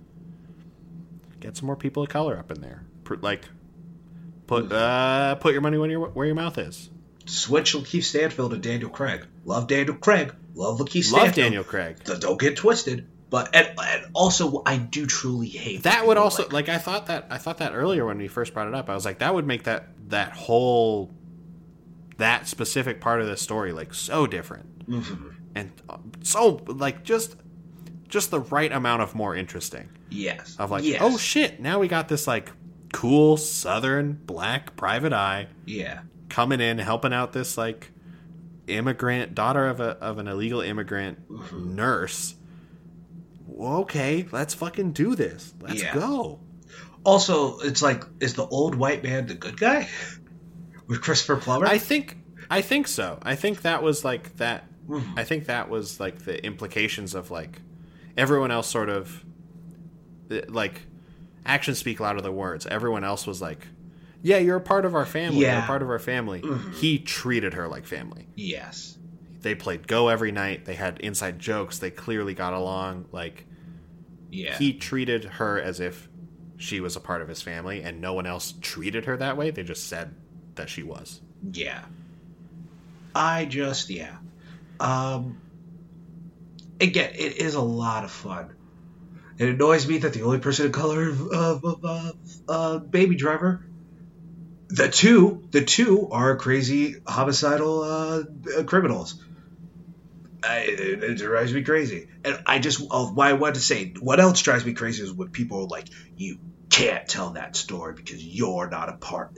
get some more people of color up in there. Like, put uh, put your money where your where your mouth is. Switch Lakeith Stanfield to Daniel Craig. Love Daniel Craig. Love Lakeith Stanfield. Love Daniel Craig. Don't get twisted. But and, and also, I do truly hate that would also like, I thought that I thought that earlier when we first brought it up. I was like, that would make that that whole that specific part of the story like so different Mhm. and uh, so like just just the right amount of more interesting. yes, Of like, yes. oh shit, now we got this like cool southern black private eye yeah, coming in helping out this like immigrant daughter of a of an illegal immigrant Mm-hmm. nurse. Okay, let's fucking do this. Let's Yeah. go. Also, it's like, is the old white man the good guy with Christopher Plummer? I think I think so. I think that was like that Mhm. I think that was like the implications of like everyone else sort of like actions speak louder than words. Everyone else was like, "Yeah, you're a part of our family. You're Yeah. a part of our family." He treated her like family. yes, They played Go every night. They had inside jokes. They clearly got along. Like yeah, he treated her as if she was a part of his family, and no one else treated her that way. They just said that she was. yeah. I just yeah. Um. Again, it is a lot of fun. It annoys me that the only person of color of, of, of uh, Baby Driver, the two, the two are crazy homicidal uh, criminals. I, it, it drives me crazy, and I just uh, why I wanted to say what else drives me crazy is when people are like, "You can't tell that story because you're not a part."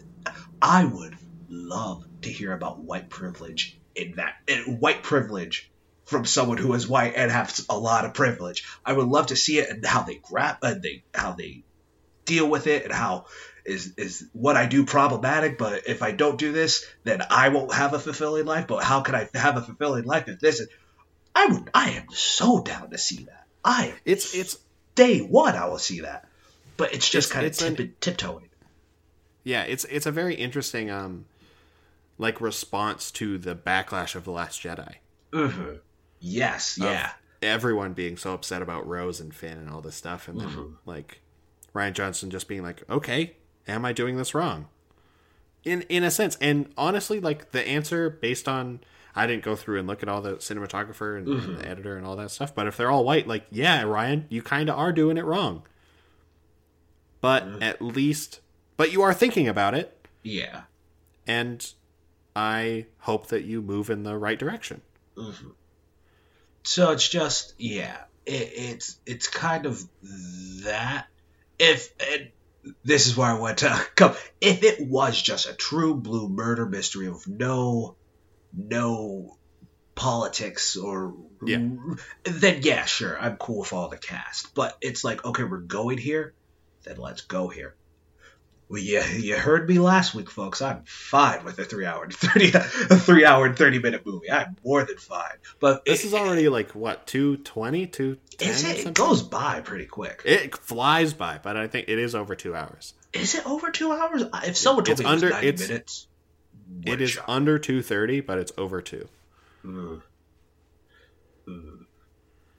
I would love to hear about white privilege in that in white privilege from someone who is white and has a lot of privilege. I would love to see it and how they grab and they how they deal with it and how is is what I do problematic. But if I don't do this, then I won't have a fulfilling life. But how can I have a fulfilling life if this? Is, I would. I am so down to see that. I It's it's day one. I will see that. But it's just It's- kind of it's an- tiptoeing. yeah, it's it's a very interesting um like response to the backlash of the Last Jedi. hmm Yes. Yeah. everyone being so upset about Rose and Finn and all this stuff, and then Mhm. like Rian Johnson just being like, "Okay, am I doing this wrong?" In in a sense, and honestly, like the answer based on I didn't go through and look at all the cinematographer and, and mm-hmm. the editor and all that stuff, but if they're all white, like yeah, Rian, you kind of are doing it wrong. But mm-hmm. at least, but you are thinking about it, Yeah. and I hope that you move in the right direction. Mm-hmm. So it's just yeah, it, it's it's kind of that. If and this is where I want to come. If it was just a true blue murder mystery of no, no politics or Yeah. then yeah, sure, I'm cool with all the cast. But it's like okay, we're going here, then let's go here. Well, yeah, you heard me last week, folks. I'm fine with a three hour and thirty, a three hour and thirty minute movie. I'm more than fine. But This it- is already like what two twenty, two Is it? It goes by pretty quick. It flies by, but I think it is over two hours. Is it over two hours? If someone told It's me it was under- ninety it's- minutes, It is under two thirty, but it's over two. Ugh. Ugh.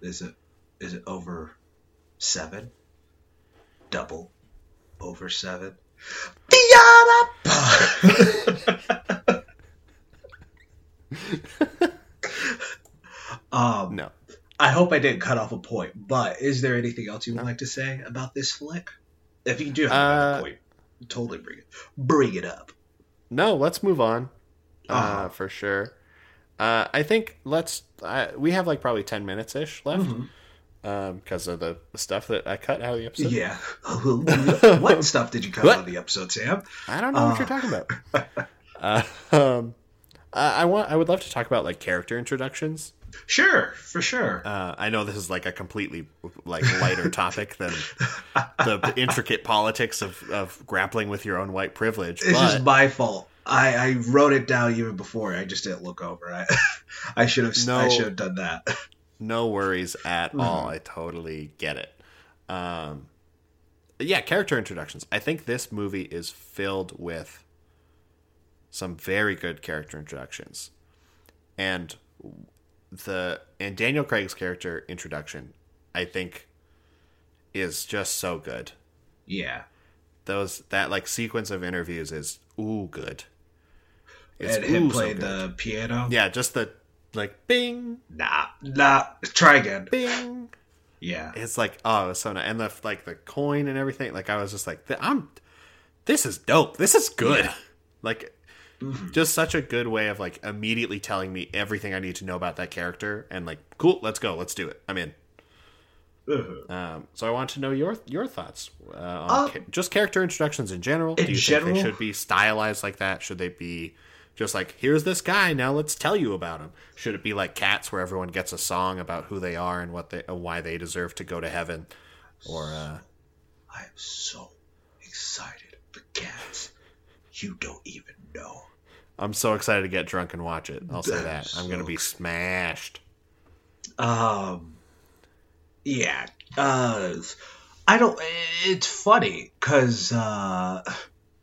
Is it? Is it over seven? Double over seven. Diana! um, No, I hope I didn't cut off a point, but is there anything else you would like to say about this flick? If you do have Uh, point, totally bring it, bring it up. no. Let's move on. Uh, Uh-huh. for sure. Uh, I think let's. Uh, we have like probably ten minutes ish left Mhm. Because of the, the stuff that I cut out of the episode. Yeah. what stuff did you cut What? of the episode, Sam? I don't know what you're talking about. uh, um, I I want. I would love to talk about like character introductions. Sure, for sure. Uh, I know this is like a completely like lighter topic than the intricate politics of, of grappling with your own white privilege. It's but just my fault. I, I wrote it down even before. I just didn't look over. I I should have I should have done that. No worries at Mm-hmm. all. I totally get it. Um, yeah, character introductions. I think this movie is filled with some very good character introductions, and the and Daniel Craig's character introduction, I think, is just so good. Yeah. Those that like sequence of interviews is ooh good. It's and him ooh so playing good. the piano. yeah, just the like bing Nah, nah. Try again. bing Yeah. It's like oh, it was so nice, and the like the coin and everything. Like I was just like, I'm. This is dope. This is good. Yeah. Like, Mm-hmm. just such a good way of like immediately telling me everything I need to know about that character, and like, cool, let's go, let's do it. I'm in. Mhm. Um, so I want to know your your thoughts uh, on Um, ca- just character introductions in general. in Do you think general? they should be stylized like that? Should they be just like here's this guy now let's tell you about him? Should it be like Cats where everyone gets a song about who they are and what they uh, why they deserve to go to heaven? Or uh, I am so excited for cats. You don't even know. I'm so excited to get drunk and watch it. I'll say that I'm gonna be smashed. Um, yeah. Uh, I don't. It's funny because uh,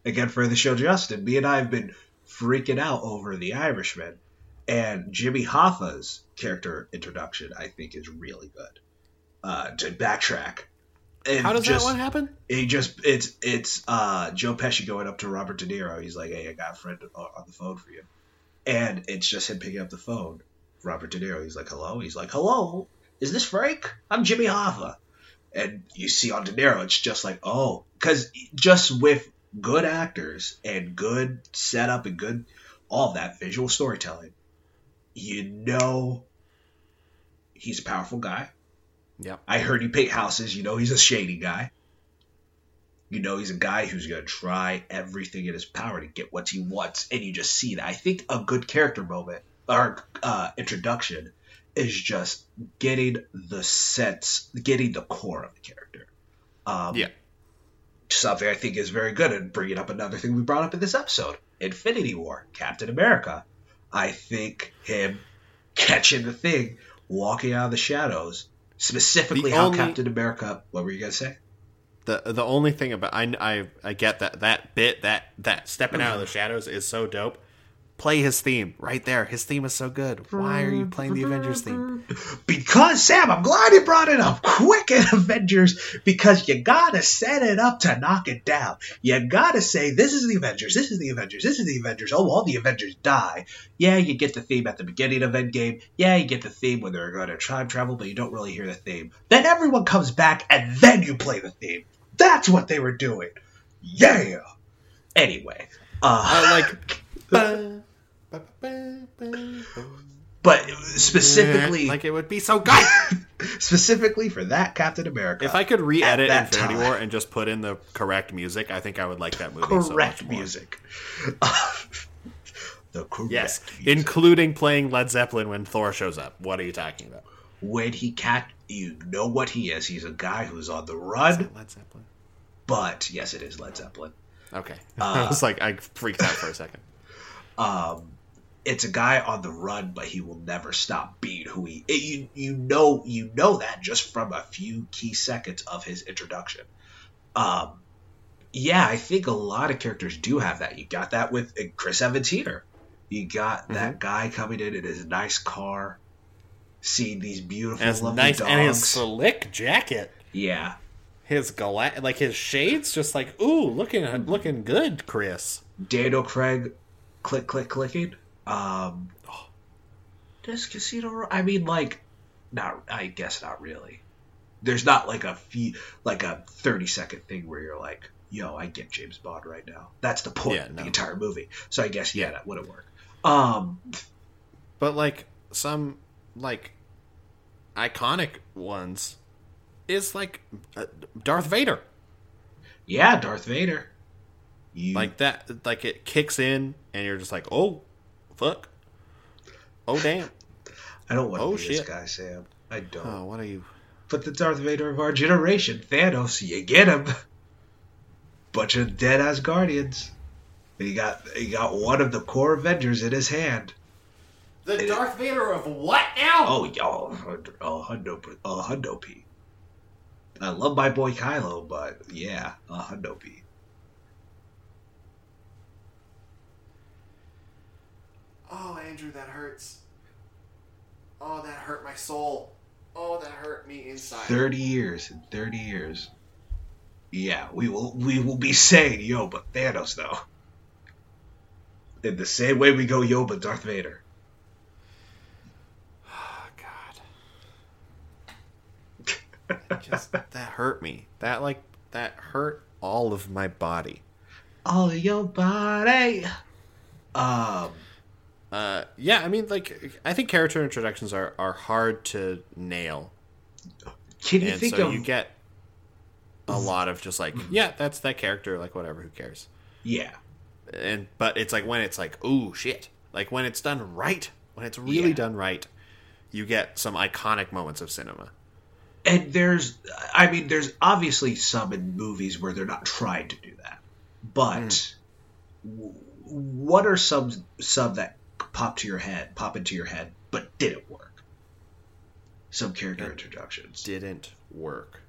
again for the show, Justin, me and I have been freaking out over the Irishman, and Jimmy Hoffa's character introduction. I think is really good. Uh, to backtrack. And How does just, that one happen? He just it's it's uh Joe Pesci going up to Robert De Niro. He's like, "Hey, I got a friend on on the phone for you," and it's just him picking up the phone. Robert De Niro. He's like, "Hello." He's like, "Hello, is this Frank? I'm Jimmy Hoffa." And you see on De Niro, it's just like, oh, because just with good actors and good setup and good all that visual storytelling, you know he's a powerful guy. Yep. I heard he paint houses. You know he's a shady guy. You know he's a guy who's going to try everything in his power to get what he wants, and you just see that. I think a good character moment or uh, introduction is just getting the sense, getting the core of the character. Um, Yeah. Something I think is very good, and bringing up another thing we brought up in this episode Infinity War, Captain America. I think him catching the thing, walking out of the shadows, specifically The how only- Captain America. What were you going to say? The the only thing about I I I get that that bit that that stepping out of the shadows is so dope. Play his theme right there. His theme is so good. Why are you playing the Avengers theme? Because Sam, I'm glad you brought it up quick in Avengers because you gotta set it up to knock it down. You gotta say this is the Avengers, this is the Avengers, this is the Avengers. Oh, all the Avengers die. Yeah, you get the theme at the beginning of Endgame. Yeah, you get the theme when they're going to time travel, but you don't really hear the theme. Then everyone comes back and then you play the theme. That's what they were doing. Yeah. Anyway, uh, I like. but specifically, like it would be so good. specifically for that Captain America. If I could re-edit that Infinity time. War and just put in the correct music, I think I would like that movie so correct more. music. the correct Yes, music. including playing Led Zeppelin when Thor shows up. What are you talking about? when he cat, you know what he is. He's a guy who's on the run, Led Zeppelin. but yes, it is Led Zeppelin. Okay, Uh, I was like, I freaked out for a second. Um, it's a guy on the run, but he will never stop being who he. It, you you know you know that just from a few key seconds of his introduction. Um, yeah, I think a lot of characters do have that. You got that with uh, Chris Evans here. You got that guy coming in in his nice car, seeing these beautiful, And lovely nice, dogs. and his slick jacket, yeah, his gala- like his shades, just like ooh, looking looking good, Chris. Daniel Craig, click click clicking. Um, does Casino? I mean, like, not. I guess not really. There's not like a fee, like a thirty second thing where you're like, "Yo, I get James Bond right now." That's the point Yeah, of no. the entire movie. So I guess yeah, that wouldn't work. Um, But like some like iconic ones is like uh, Darth Vader. yeah, Darth Vader. You Like that, like it kicks in, and you're just like, oh, fuck, oh damn, I don't want to oh, be this guy, Sam. I don't. oh what are you? But the Darth Vader of our generation, Thanos, you get him. Bunch of dead ass guardians. He got he got one of the core Avengers in his hand. The Darth Vader of what now? Oh, y'all, a hundo, a hundo p. I love my boy Kylo, but yeah, a hundo p. Oh, Andrew, that hurts. Oh, that hurt my soul. Oh, that hurt me inside. Thirty years, in thirty years. Yeah, we will we will be saying yo, but Thanos though. In the same way we go yo, but Darth Vader. Oh, God. just that hurt me. That like that hurt all of my body. All of your body. Um. Uh, yeah, I mean, like, I think character introductions are, are hard to nail, Can you and think so of? you get a lot of just like, yeah, that's that character, like whatever, who cares? yeah. And but it's like when it's like, oh shit, like when it's done right, when it's really Yeah. done right, you get some iconic moments of cinema. And there's, I mean, there's obviously some in movies where they're not trying to do that. But w- what are some some that pop to your head, pop into your head, but did it work? Some character Yeah. introductions. Didn't work.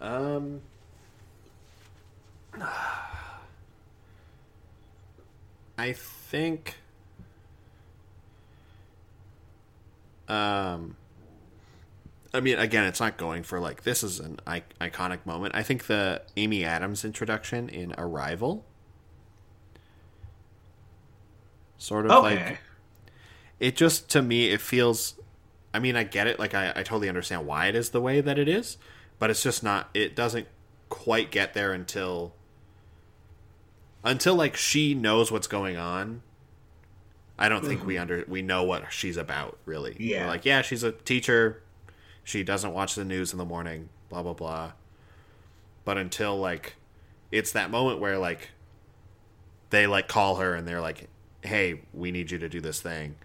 Um. I think. Um. I mean, again, it's not going for like this is an I- iconic moment. I think the Amy Adams introduction in Arrival, sort of Okay. like it just to me it feels i mean i get it like I, I totally understand why it is the way that it is but it's just not it doesn't quite get there until until like she knows what's going on i don't think we mm-hmm. under we know what she's about really We're Yeah. like yeah she's a teacher she doesn't watch the news in the morning blah blah blah but until like it's that moment where like they like call her and they're like hey we need you to do this thing.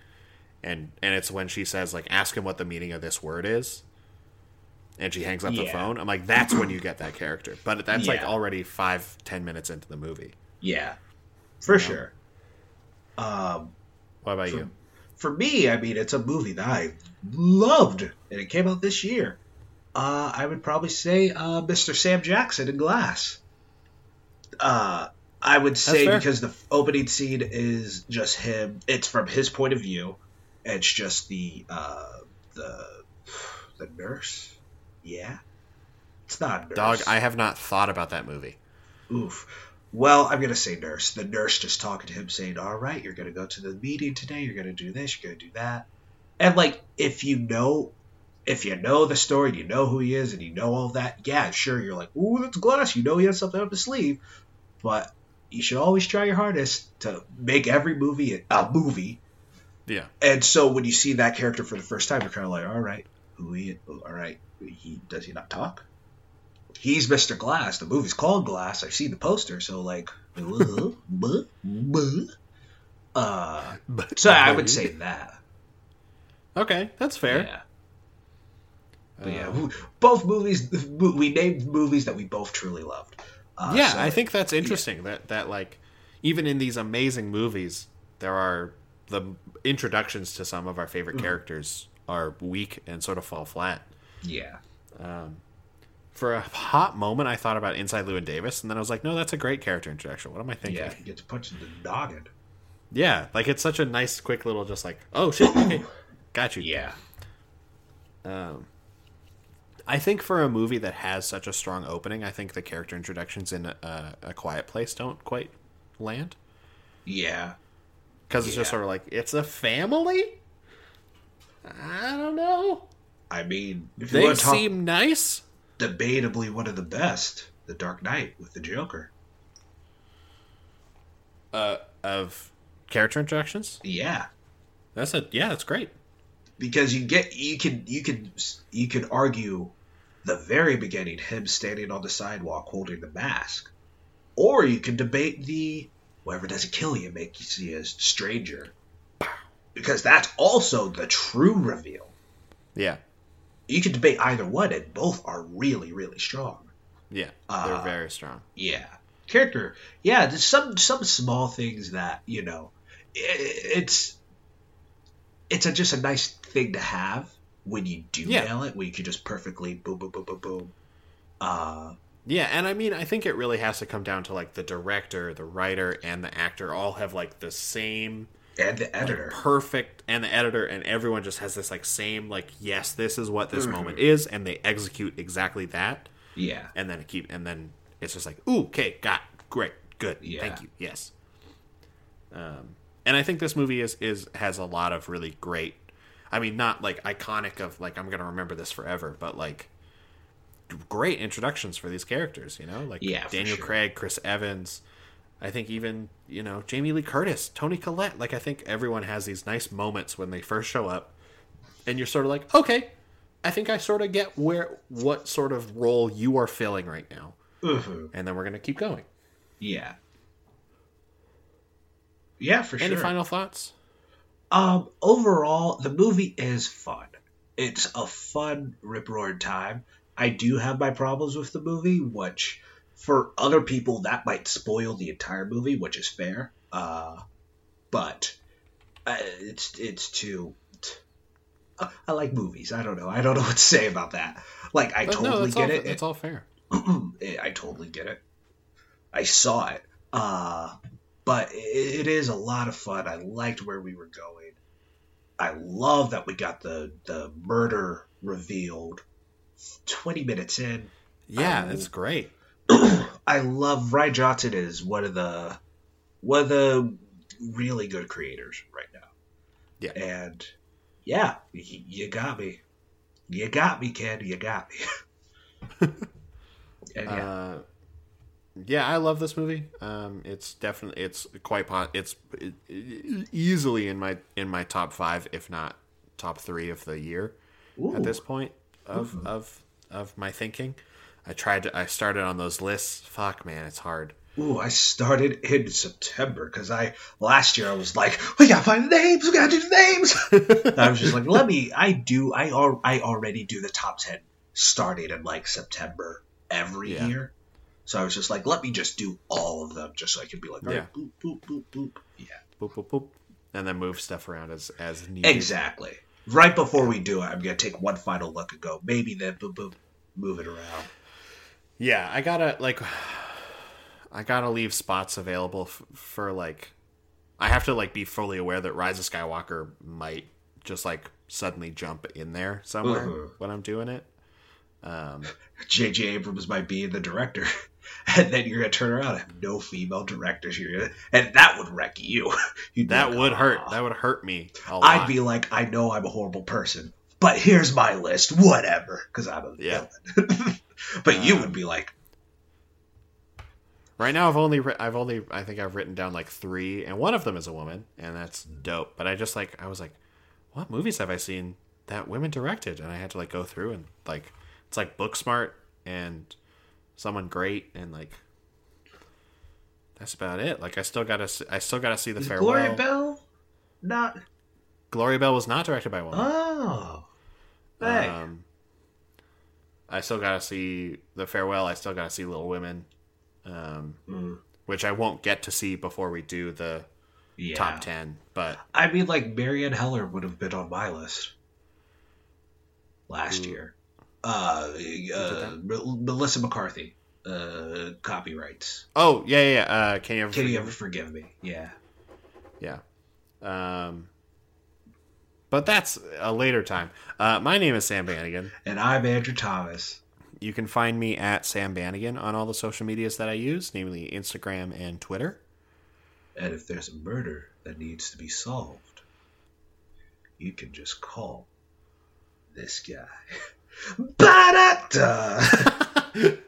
And and it's when she says like ask him what the meaning of this word is. And she hangs up the phone. I'm like that's when you get that character. But that's like already five ten minutes into the movie. Yeah, for sure. Um, what about for, you? For me, I mean, it's a movie that I loved, and it came out this year. Uh, I would probably say uh, Mr. Sam Jackson in Glass. Uh, I would say because the opening scene is just him. It's from his point of view. It's just the uh, the the nurse. Yeah, it's not a nurse. dog i have not thought about that movie Oof. Well, I'm gonna say nurse. The nurse just talking to him, saying, "All right, you're gonna go to the meeting today. You're gonna do this. You're gonna do that." And like, if you know, if you know the story, you know who he is, and you know all that. Yeah, sure, you're like, "Ooh, that's glass." You know he has something up his sleeve, but you should always try your hardest to make every movie a movie. yeah And so when you see that character for the first time, you're kind of like, "All right, who he? All right, he does he not talk?" he's Mr. Glass. The movie's called Glass. I've seen the poster, so like, uh, uh, so I would say that. okay that's fair Yeah. But yeah, both movies. We named movies that we both truly loved. Uh, yeah, so- I think that's interesting. That that like even in these amazing movies, there are the introductions to some of our favorite characters are weak and sort of fall flat. Yeah. For a hot moment, I thought about Inside Llewyn Davis, and then I was like, no, that's a great character introduction. What am I thinking? Yeah. He gets punched in the noggin. Yeah, like it's such a nice, quick little, just like, oh shit, okay, got you. Yeah. Um, I think for a movie that has such a strong opening, I think the character introductions in a, a Quiet Place don't quite land Yeah. because it's just sort of like it's a family. I don't know. I mean, They want to talk seem nice. debatably one of the best, The Dark Knight with the Joker. Uh, of character introductions. Yeah. That's a yeah, that's great. because you get you can you can you can argue the very beginning him standing on the sidewalk holding the mask. Or you can debate the whoever doesn't kill you make you see a stranger. Because that's also the true reveal. Yeah, you can debate either one and both are really really strong. Yeah, Uh, they're very strong. yeah. Character yeah there's some some small things that you know i it's it's a, just a nice thing to have when you do Yeah. nail it where you can just perfectly boom boom boom boom boom uh Yeah, and I mean, I think it really has to come down to like the director, the writer, and the actor all have like the same and the editor perfect, and the editor, and everyone just has this like same like, yes, this is what Mm-hmm. this moment is, and they execute exactly that, yeah and then it keep, and then it's just like, ooh, okay, got great, good, Yeah. thank you, yes. Um, and I think this movie is is has a lot of really great. I mean, not like iconic of like I'm gonna remember this forever, but like great introductions for these characters. You know, like Yeah, Daniel sure. Craig, Chris Evans. I think even you know Jamie Lee Curtis, Toni Collette. Like I think everyone has these nice moments when they first show up, and you're sort of like, okay, I think I sort of get where what sort of role you are filling right now, Mhm. and then we're gonna keep going. Yeah. Yeah, for Any sure. Any final thoughts? Um, overall, the movie is fun. It's a fun rip roaring time. I do have my problems with the movie, which for other people that might spoil the entire movie, which is fair. Uh, but uh, it's it's too. uh, I like movies. I don't know. I don't know what to say about that. Like I But totally no, get all, it. It's all fair. I totally get it. I saw it. Uh, but it, it is a lot of fun. I liked where we were going. I love that we got the the murder revealed 20 minutes in. Yeah, Um, that's great. I love Rian Johnson is one of the one of the really good creators right now. Yeah. And yeah, you got me. You got me, kid. You got me. and yeah. Uh, yeah, I love this movie. Um, it's definitely it's quite po- it's e- e- easily in my in my top five, if not top three of the year at this point of of of my thinking. I tried to I started on those lists. Fuck man, it's hard. Ooh, I started in September because I last year I was like, we gotta find the names, we gotta do the names. I was just like, let me. I do. I al- I already do the top ten starting in like September every Yeah. year. So I was just like, let me just do all of them just so I can be like, all right, Yeah. boop boop boop boop. Yeah, Boop boop boop, and then move stuff around as as needed. exactly. Right before we do it, I'm gonna take one final look and go, maybe then boop boop, move it around. Yeah, I gotta like, I gotta leave spots available f- for like, I have to like be fully aware that Rise of Skywalker might just like suddenly jump in there somewhere Mhm. when I'm doing it. Um, J.J. Abrams might be the director, and then you're gonna turn around and have no female directors. You're and that would wreck you. You'd that like, would hurt. "Ah." That would hurt me. A lot. I'd be like, I know I'm a horrible person, but here's my list, whatever, because I'm a Yeah. villain. but you Um, would be like, Right now, I've only I've only I think I've written down like three, and one of them is a woman, and that's dope. But I just like I was like, what movies have I seen that women directed? And I had to like go through and like it's like Booksmart and someone great, and like that's about it. Like I still gotta I still gotta see the is farewell. Gloria Bell not? Gloria Bell was not directed by a woman. Oh, hey. Um, I still gotta see the farewell. I still gotta see Little Women, um, Mm, which I won't get to see before we do the yeah. top 10 but I mean, like Marielle Heller would have been on my list last Who- year. Uh, uh, Melissa McCarthy, uh, copyrights. oh yeah yeah, yeah. Uh, can you ever Can you forgive ever me? forgive me? Yeah. yeah um but that's a later time uh my name is sam bannigan And I'm Andrew Thomas. you can find me at sam bannigan on all the social medias that i use namely instagram and twitter And if there's a murder that needs to be solved, you can just call this guy.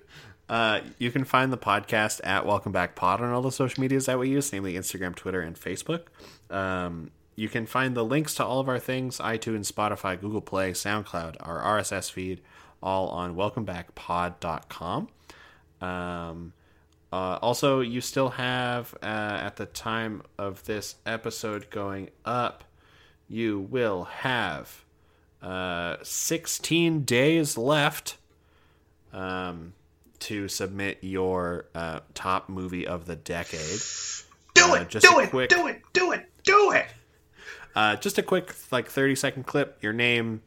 Uh, you can find the podcast at Welcome Back Pod on all the social medias that we use, namely Instagram, Twitter, and Facebook. Um, you can find the links to all of our things iTunes, Spotify, Google Play, SoundCloud, our RSS feed, all on welcomebackpod.com. Um, uh, also, you still have, uh, at the time of this episode going up, you will have uh, 16 days left um, to submit your uh, top movie of the decade. Do Uh, it! just Do it! quick- Do it! Do it! Do it! Uh, just a quick, like, 30 second clip, your name,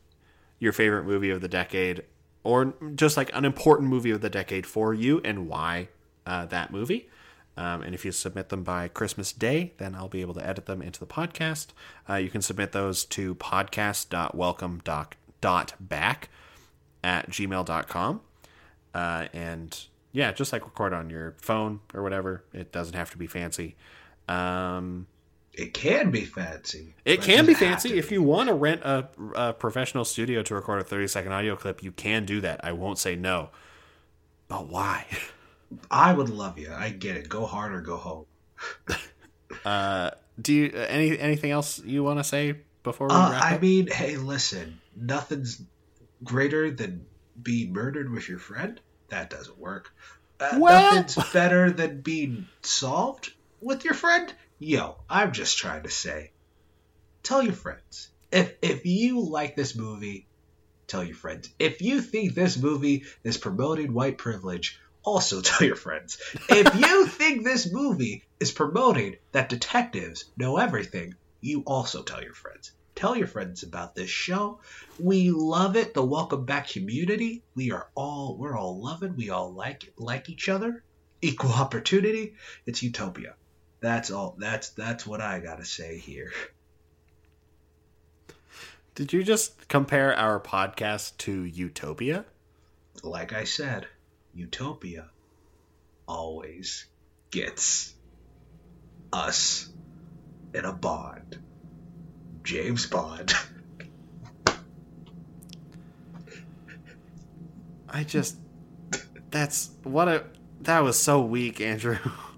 your favorite movie of the decade, or just like an important movie of the decade for you and why uh, that movie. Um, and if you submit them by Christmas Day, then I'll be able to edit them into the podcast. Uh, you can submit those to podcast.welcome.back at gmail.com. Uh, and yeah, just like record on your phone or whatever. It doesn't have to be fancy. Um, It can be fancy. It can be fancy. If you want to rent a, a professional studio to record a 30 second audio clip, you can do that. I won't say no. But why? I would love you. I get it. Go hard or go home. Uh, do you any anything else you want to say before we Uh, wrap I up? mean, hey, listen. Nothing's greater than being murdered with your friend. That doesn't work. Uh, Well- nothing's better than being solved with your friend. Yo, I'm just trying to say. Tell your friends. If if you like this movie, tell your friends. If you think this movie is promoting white privilege, also tell your friends. If you think this movie is promoting that detectives know everything, you also tell your friends. Tell your friends about this show. We love it. The welcome back community. We are all we're all loving. We all like it, like each other. Equal opportunity. It's utopia. That's all. That's that's what I gotta say here. Did you just compare our podcast to Utopia? Like I said, utopia always gets us in a bond. James Bond. I just that's what a that was so weak, Andrew.